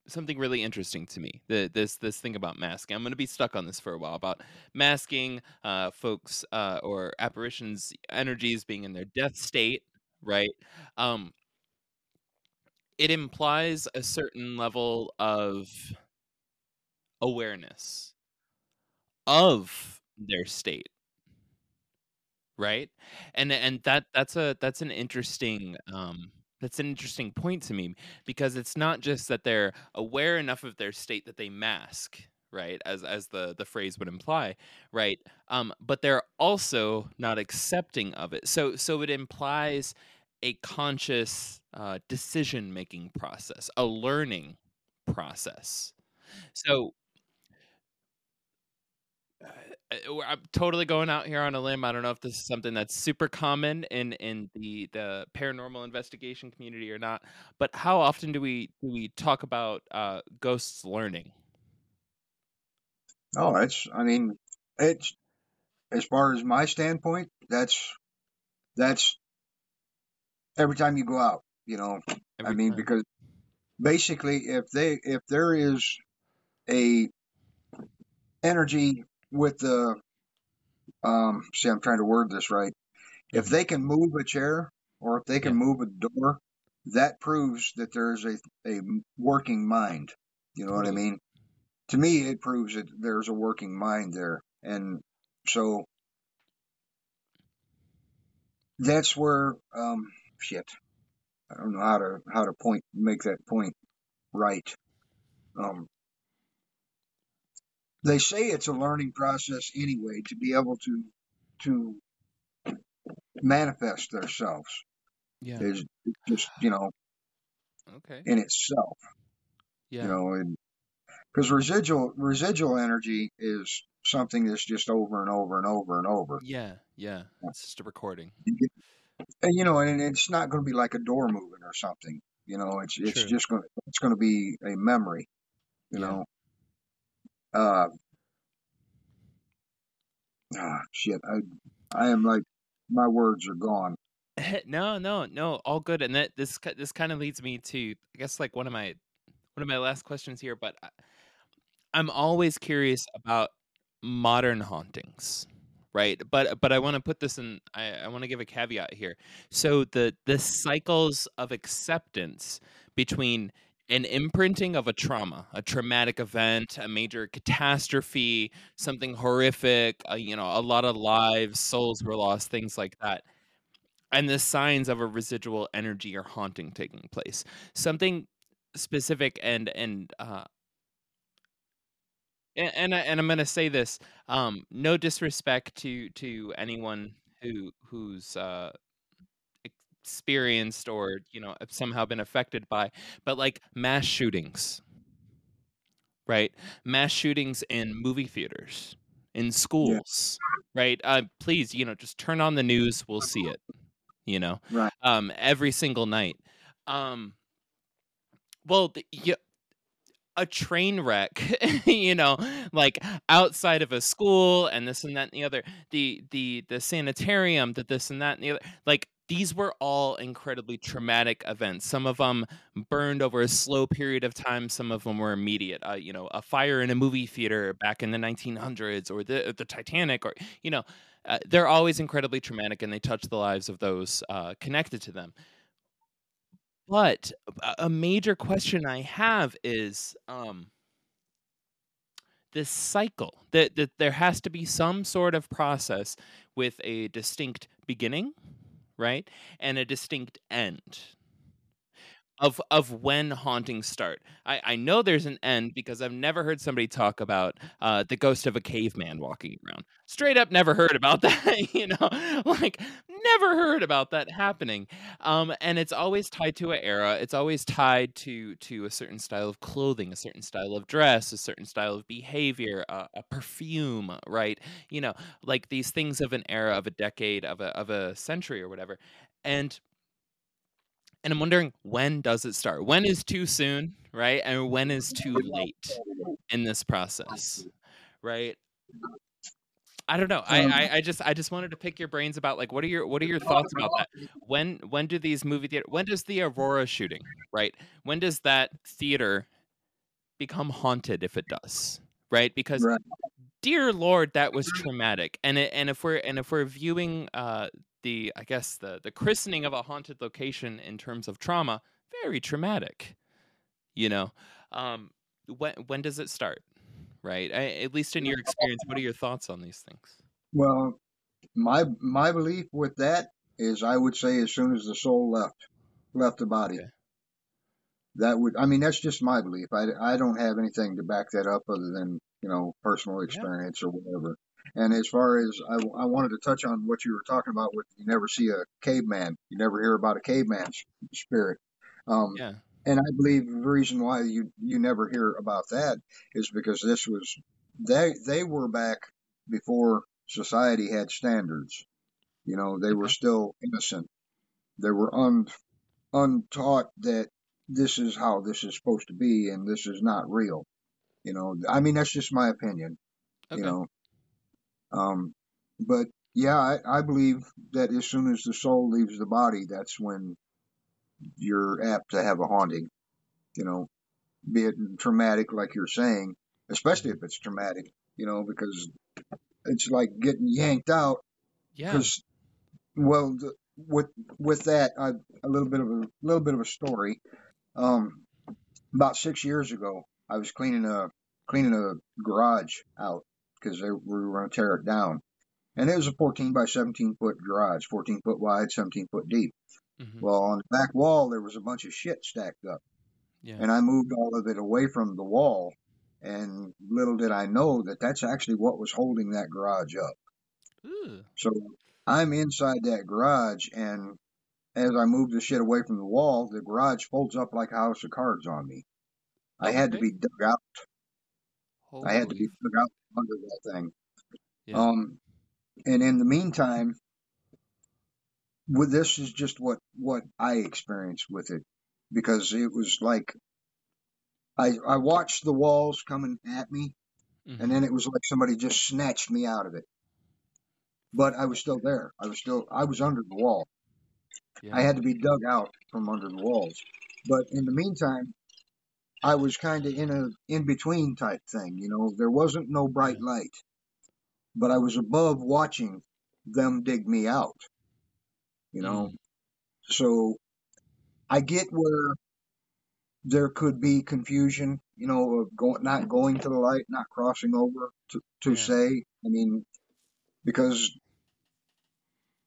Something really interesting to me. The, this this thing about masking. I'm going to be stuck on this for a while about masking uh, folks uh, or apparitions, energies being in their death state, right? Um, it implies a certain level of awareness of their state right? And and that that's a that's an interesting um that's an interesting point to me because it's not just that they're aware enough of their state that they mask right as as the the phrase would imply right? Um but they're also not accepting of it. So so it implies a conscious uh decision making process a learning process. So uh, I'm totally going out here on a limb. I don't know if this is something that's super common in in the the paranormal investigation community or not. But how often do we do we talk about uh, ghosts learning? Oh, it's I mean, it's as far as my standpoint, that's that's every time you go out, you know. I mean, time. because basically, if they if there is a energy with the um, see, I'm trying to word this right. If they can move a chair or if they can Yeah. move a door, that proves that there's a a working mind. You know what I mean? To me, it proves that there's a working mind there, and so that's where um shit. I don't know how to how to point make that point right. Um they say it's a learning process anyway to be able to to manifest themselves Yeah. is just you know Okay. in itself Yeah. you know and because residual residual energy is something that's just over and over and over and over Yeah. Yeah. It's just a recording. and you know and it's not going to be like a door moving or something you know it's it's True. just going to it's going to be a memory you Yeah. know uh shit i i am like my words are gone no, no, no, all good. And that this this kind of leads me to I guess like one of my one of my last questions here, but I, I'm always curious about modern hauntings, right? But but I want to put this in I, I want to give a caveat here. So the the cycles of acceptance between an imprinting of a trauma, a traumatic event, a major catastrophe, something horrific, uh, you know, a lot of lives, souls were lost, things like that. And the signs of a residual energy or haunting taking place. Something specific and and uh and and, and i'm going to say this um no disrespect to to anyone who who's uh experienced or you know have somehow been affected by but like mass shootings. Right? Mass shootings in movie theaters in schools right? Uh please you know just turn on the news we'll see it you know? Right. um every single night. Um well th- yeah, a train wreck you know like outside of a school and this and that and the other the the the sanitarium that this and that and the other like these were all incredibly traumatic events. Some of them burned over a slow period of time some of them were immediate. Uh, you know a fire in a movie theater back in the 1900s or the the titanic or you know uh, they're always incredibly traumatic and they touch the lives of those uh, connected to them. But a- major question I have is um, this cycle that, that there has to be some sort of process with a distinct beginning, right? And a distinct end of of when hauntings start. I, I know there's an end because I've never heard somebody talk about uh, the ghost of a caveman walking around. Straight up, never heard about that. You know, like never heard about that happening. Um, and it's always tied to an era. It's always tied to to a certain style of clothing, a certain style of dress, a certain style of behavior, uh, a perfume, right? You know, like these things of an era, of a decade, of a of a century, or whatever. And and I'm wondering when does it start? When is too soon, right? And when is too late in this process, right? I don't know. I, Um, I, I just I just wanted to pick your brains about like what are your what are your thoughts about that? When when do these movie theater when does the Aurora shooting, right? When does that theater become haunted if it does? Right? Because Right. dear lord that was traumatic and it, and if we're and if we're viewing uh the i guess the the christening of a haunted location in terms of trauma very traumatic you know um when when does it start right I, at least in your experience what are your thoughts on these things Well, my my belief with that is, I would say, as soon as the soul left left the body, Okay. that would. I mean, that's just my belief. I I don't have anything to back that up other than you know personal experience or whatever. And as far as I, I wanted to touch on what you were talking about, with you never see a caveman, you never hear about a caveman's spirit. Um, yeah and I believe the reason why you you never hear about that is because this was they they were back before society had standards. You know, they were still innocent. They were un untaught that this is how this is supposed to be and this is not real. You know, I mean that's just my opinion. okay You know, um, but yeah, I, I believe that as soon as the soul leaves the body, that's when you're apt to have a haunting. You know, be it traumatic, like you're saying, especially if it's traumatic. You know, because it's like getting yanked out. yeah Because, well, the, with with that, I, a little bit of a little bit of a story. Um, about six years ago, I was cleaning a cleaning a garage out because we were going to tear it down, and it was a 14 by 17 foot garage, 14 foot wide, 17 foot deep. mhm, Well, on the back wall there was a bunch of shit stacked up, yeah and I moved all of it away from the wall And little did I know that that's actually what was holding that garage up. Ooh. So I'm inside that garage, and as I move the shit away from the wall, the garage folds up like a house of cards on me. I had to be dug out. I had to be dug out under that thing. yeah. Um, and in the meantime, with this is just what what I experienced with it because it was like I I watched the walls coming at me, and Mhm. then it was like somebody just snatched me out of it. But I was still there. I was still I was under the wall. I had to be dug out from under the walls. But in the meantime, I was kind of in a in between type thing. You know, there wasn't no bright light, but I was above watching them dig me out. You know, Mm. so I get where there could be confusion. You know, of going not going to the light, not crossing over to to Yeah. say. I mean, because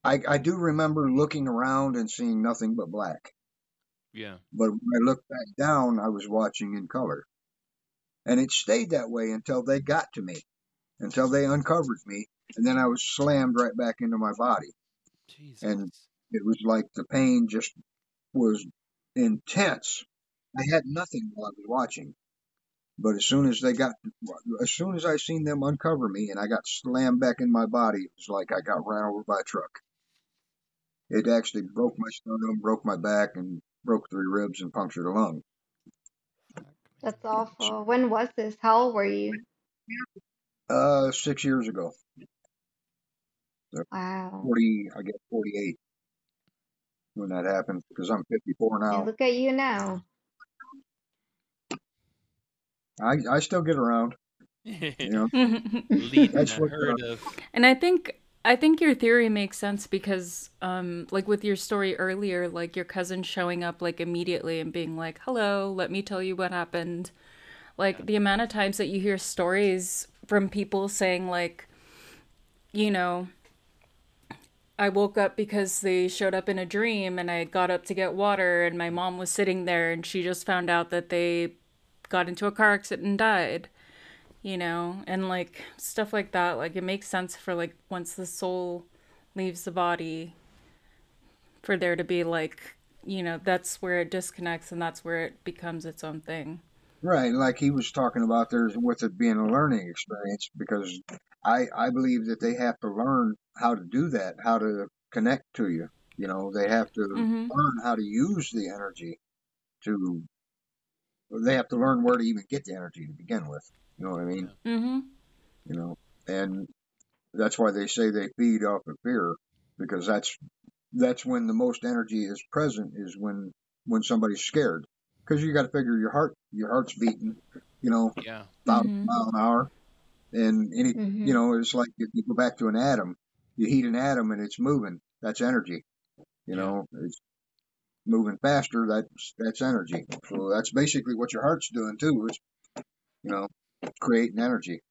I I do remember looking around and seeing nothing but black. Yeah. But when I looked back down, I was watching in color. And it stayed that way until they got to me, until they uncovered me. And then I was slammed right back into my body. And it was like the pain just was intense. I had nothing while I was watching. But as soon as they got, as soon as I seen them uncover me and I got slammed back in my body, it was like I got ran over by a truck. It actually broke my sternum, broke my back, and broke three ribs and punctured a lung. That's awful. When was this? How old were you? Uh, six years ago. So Wow. 40, I guess 48 when that happened because I'm 54 And now. look at you now. I, I still get around, you know. Leading That's what, uh, herd of And I think I think your theory makes sense because um like with your story earlier, like your cousin showing up like immediately and being like, "Hello, let me tell you what happened." Like the amount of times that you hear stories from people saying like, you know, I woke up because they showed up in a dream and I got up to get water and my mom was sitting there and she just found out that they got into a car accident and died you know and like stuff like that like it makes sense for like once the soul leaves the body for there to be like you know that's where it disconnects and that's where it becomes its own thing right, like he was talking about there's with it being a learning experience because I, I believe that they have to learn how to do that, how to connect to you. You know, they have to mm-hmm learn how to use the energy to, they have to learn where to even get the energy to begin with. You know what I mean? mm-hmm. You know, and that's why they say they feed off of fear because that's that's when the most energy is present is when when somebody's scared. Because you got to figure your heart your heart's beating you know yeah. thousand mm-hmm. mile an hour. And any you hmm know it's like if you go back to an atom you heat an atom and it's moving that's energy. You Yeah. know it's moving faster that's that's energy. So that's basically what your heart's doing too is you know creating energy.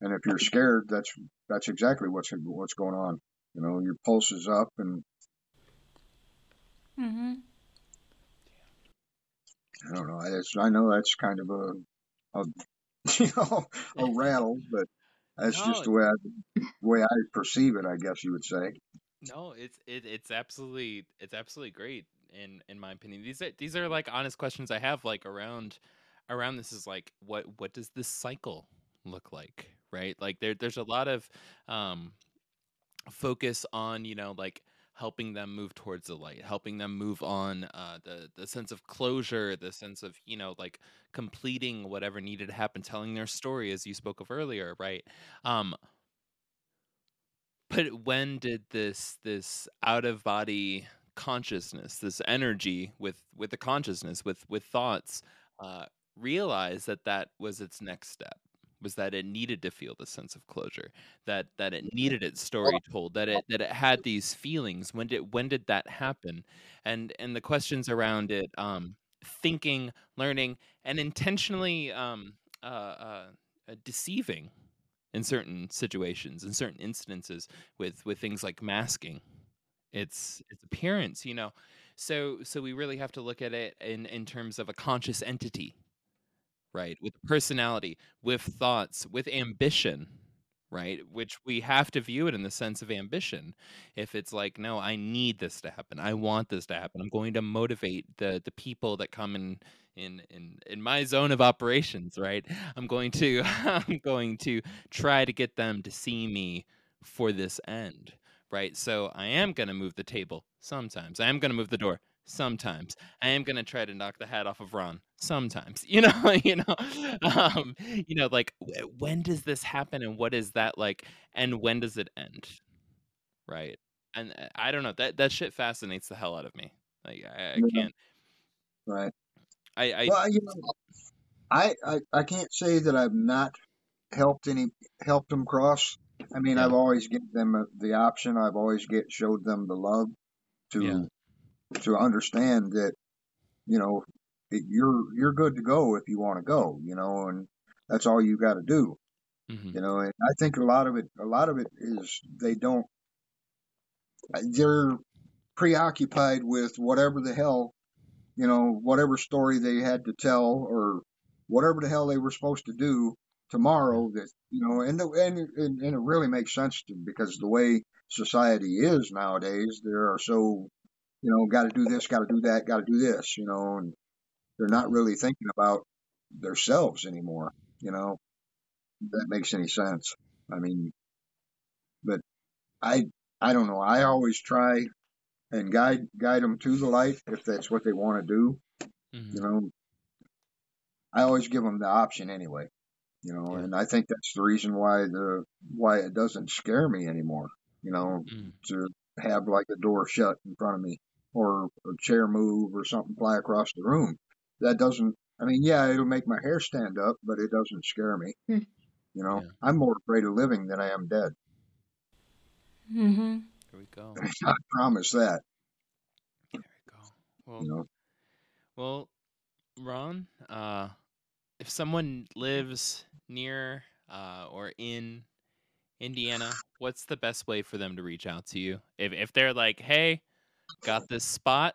And if you're scared that's that's exactly what's what's going on. You know your pulse is up and mm-hmm. I don't know. It's, i know that's kind of a, a you know a rattle but that's No, just the way i way i perceive it i guess you would say. No, it's it, it's absolutely it's absolutely great in in my opinion. These are these are like honest questions I have like around around this is like what what does this cycle look like, right? Like there there's a lot of um focus on you know like helping them move towards the light helping them move on uh the the sense of closure the sense of you know like completing whatever needed to happen telling their story as you spoke of earlier right um but when did this this out of body consciousness this energy with with the consciousness with with thoughts uh realize that that was its next step was that it needed to feel the sense of closure that that it needed its story told that it that it had these feelings. When did when did that happen? And and the questions around it um thinking learning and intentionally um uh, uh uh, deceiving in certain situations in certain instances with with things like masking its its appearance you know? So so we really have to look at it in in terms of a conscious entity right? With personality, with thoughts, with ambition, right? Which we have to view it in the sense of ambition. If it's like, no, I need this to happen. I want this to happen. I'm going to motivate the the people that come in in in in my zone of operations, right? I'm going to I'm going to try to get them to see me for this end, right? So I am going to move the table sometimes. I am going to move the door sometimes. I am going to try to knock the hat off of Ron sometimes. You know, you know, um, you know, like when does this happen and what is that like and when does it end? Right? And uh, I don't know. That that shit fascinates the hell out of me. Like I, I can't Right. I I Well, you know, I, I I can't say that I've not helped any helped them cross. I mean, Yeah. I've always given them uh, the option. I've always get showed them the love to Yeah. To understand that you know it, you're you're good to go if you want to go. You know, and that's all you got to do. mhm, You know, and I think a lot of it a lot of it is they don't they're preoccupied with whatever the hell you know whatever story they had to tell or whatever the hell they were supposed to do tomorrow that you know and the, and, and and it really makes sense to because the way society is nowadays there are so you know got to do this got to do that got to do this you know and they're not really thinking about themselves anymore you know if that makes any sense i mean but i i don't know i always try and guide guide them to the light if that's what they want to do mhm. you know i always give them the option anyway you know Yeah. and i think that's the reason why the why it doesn't scare me anymore you know Mm. to have like a door shut in front of me or a chair move or something fly across the room that doesn't i mean yeah it'll make my hair stand up but it doesn't scare me Hmm. you know Yeah. i'm more afraid of living than i am dead Mm-hmm. Here we go. i promise that There we go. Well, you know Well, Ron, uh, if someone lives near uh, or in Indiana, what's the best way for them to reach out to you? If if they're like, "Hey, got this spot,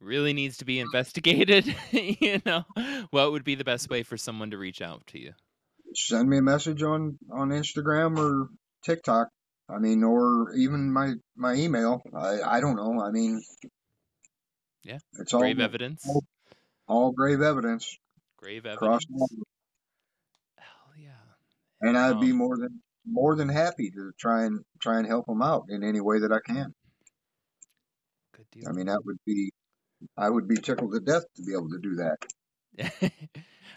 really needs to be investigated," you know, what would be the best way for someone to reach out to you? send me a message on on Instagram or TikTok. I mean, or even my my email. I I don't know. I mean, Yeah. it's all Grave evidence. all, all grave evidence Grave evidence. Hell yeah. and I'd be more than more than happy to try and try and help them out in any way that I can. Good I mean, that would be I would be tickled to death to be able to do that.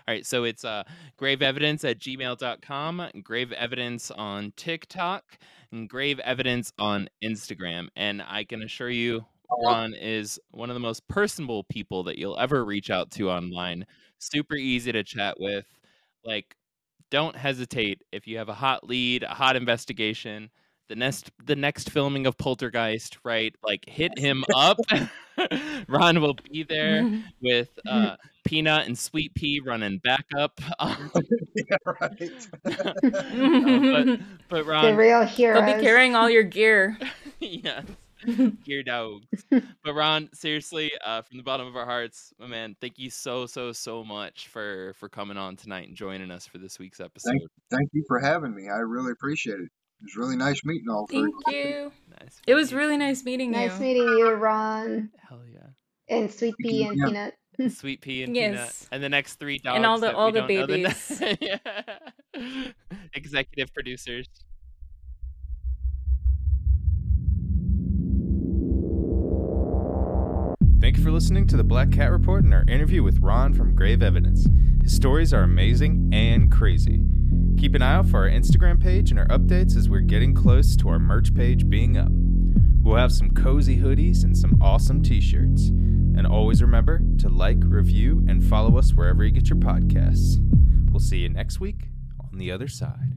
All right, so it's uh, grave evidence at gmail.com, grave evidence on TikTok, and grave evidence on Instagram. And I can assure you, Ron is one of the most personable people that you'll ever reach out to online. Super easy to chat with. Like, don't hesitate if you have a hot lead, a hot investigation, the next the next filming of Poltergeist, right? Like hit him up. Ron will be there with uh, Peanut and Sweet Pea running backup. Um, yeah, right. no, but but the real real They'll be carrying all your gear. yes, gear dogs. But Ron, seriously, uh, from the bottom of our hearts, my man, thank you so so so much for for coming on tonight and joining us for this week's episode. Thank you for having me. I really appreciate it. It was really nice meeting all three. Thank you. Nice. It was really nice meeting you. nice meeting you, Ron, hell yeah. and Sweet Pea and Yeah. Peanut. Sweet pea and peanut, Yes. and the next three dogs, And all the- all the don't babies. yeah. Executive producers. Thank you for listening to the Black Cat Report and our interview with Ron from Grave Evidence. His stories are amazing and crazy. Keep an eye out for our Instagram page and our updates as we're getting close to our merch page being up. We'll have some cozy hoodies and some awesome t shirts. And always remember to like, review, and follow us wherever you get your podcasts. We'll see you next week on the other side.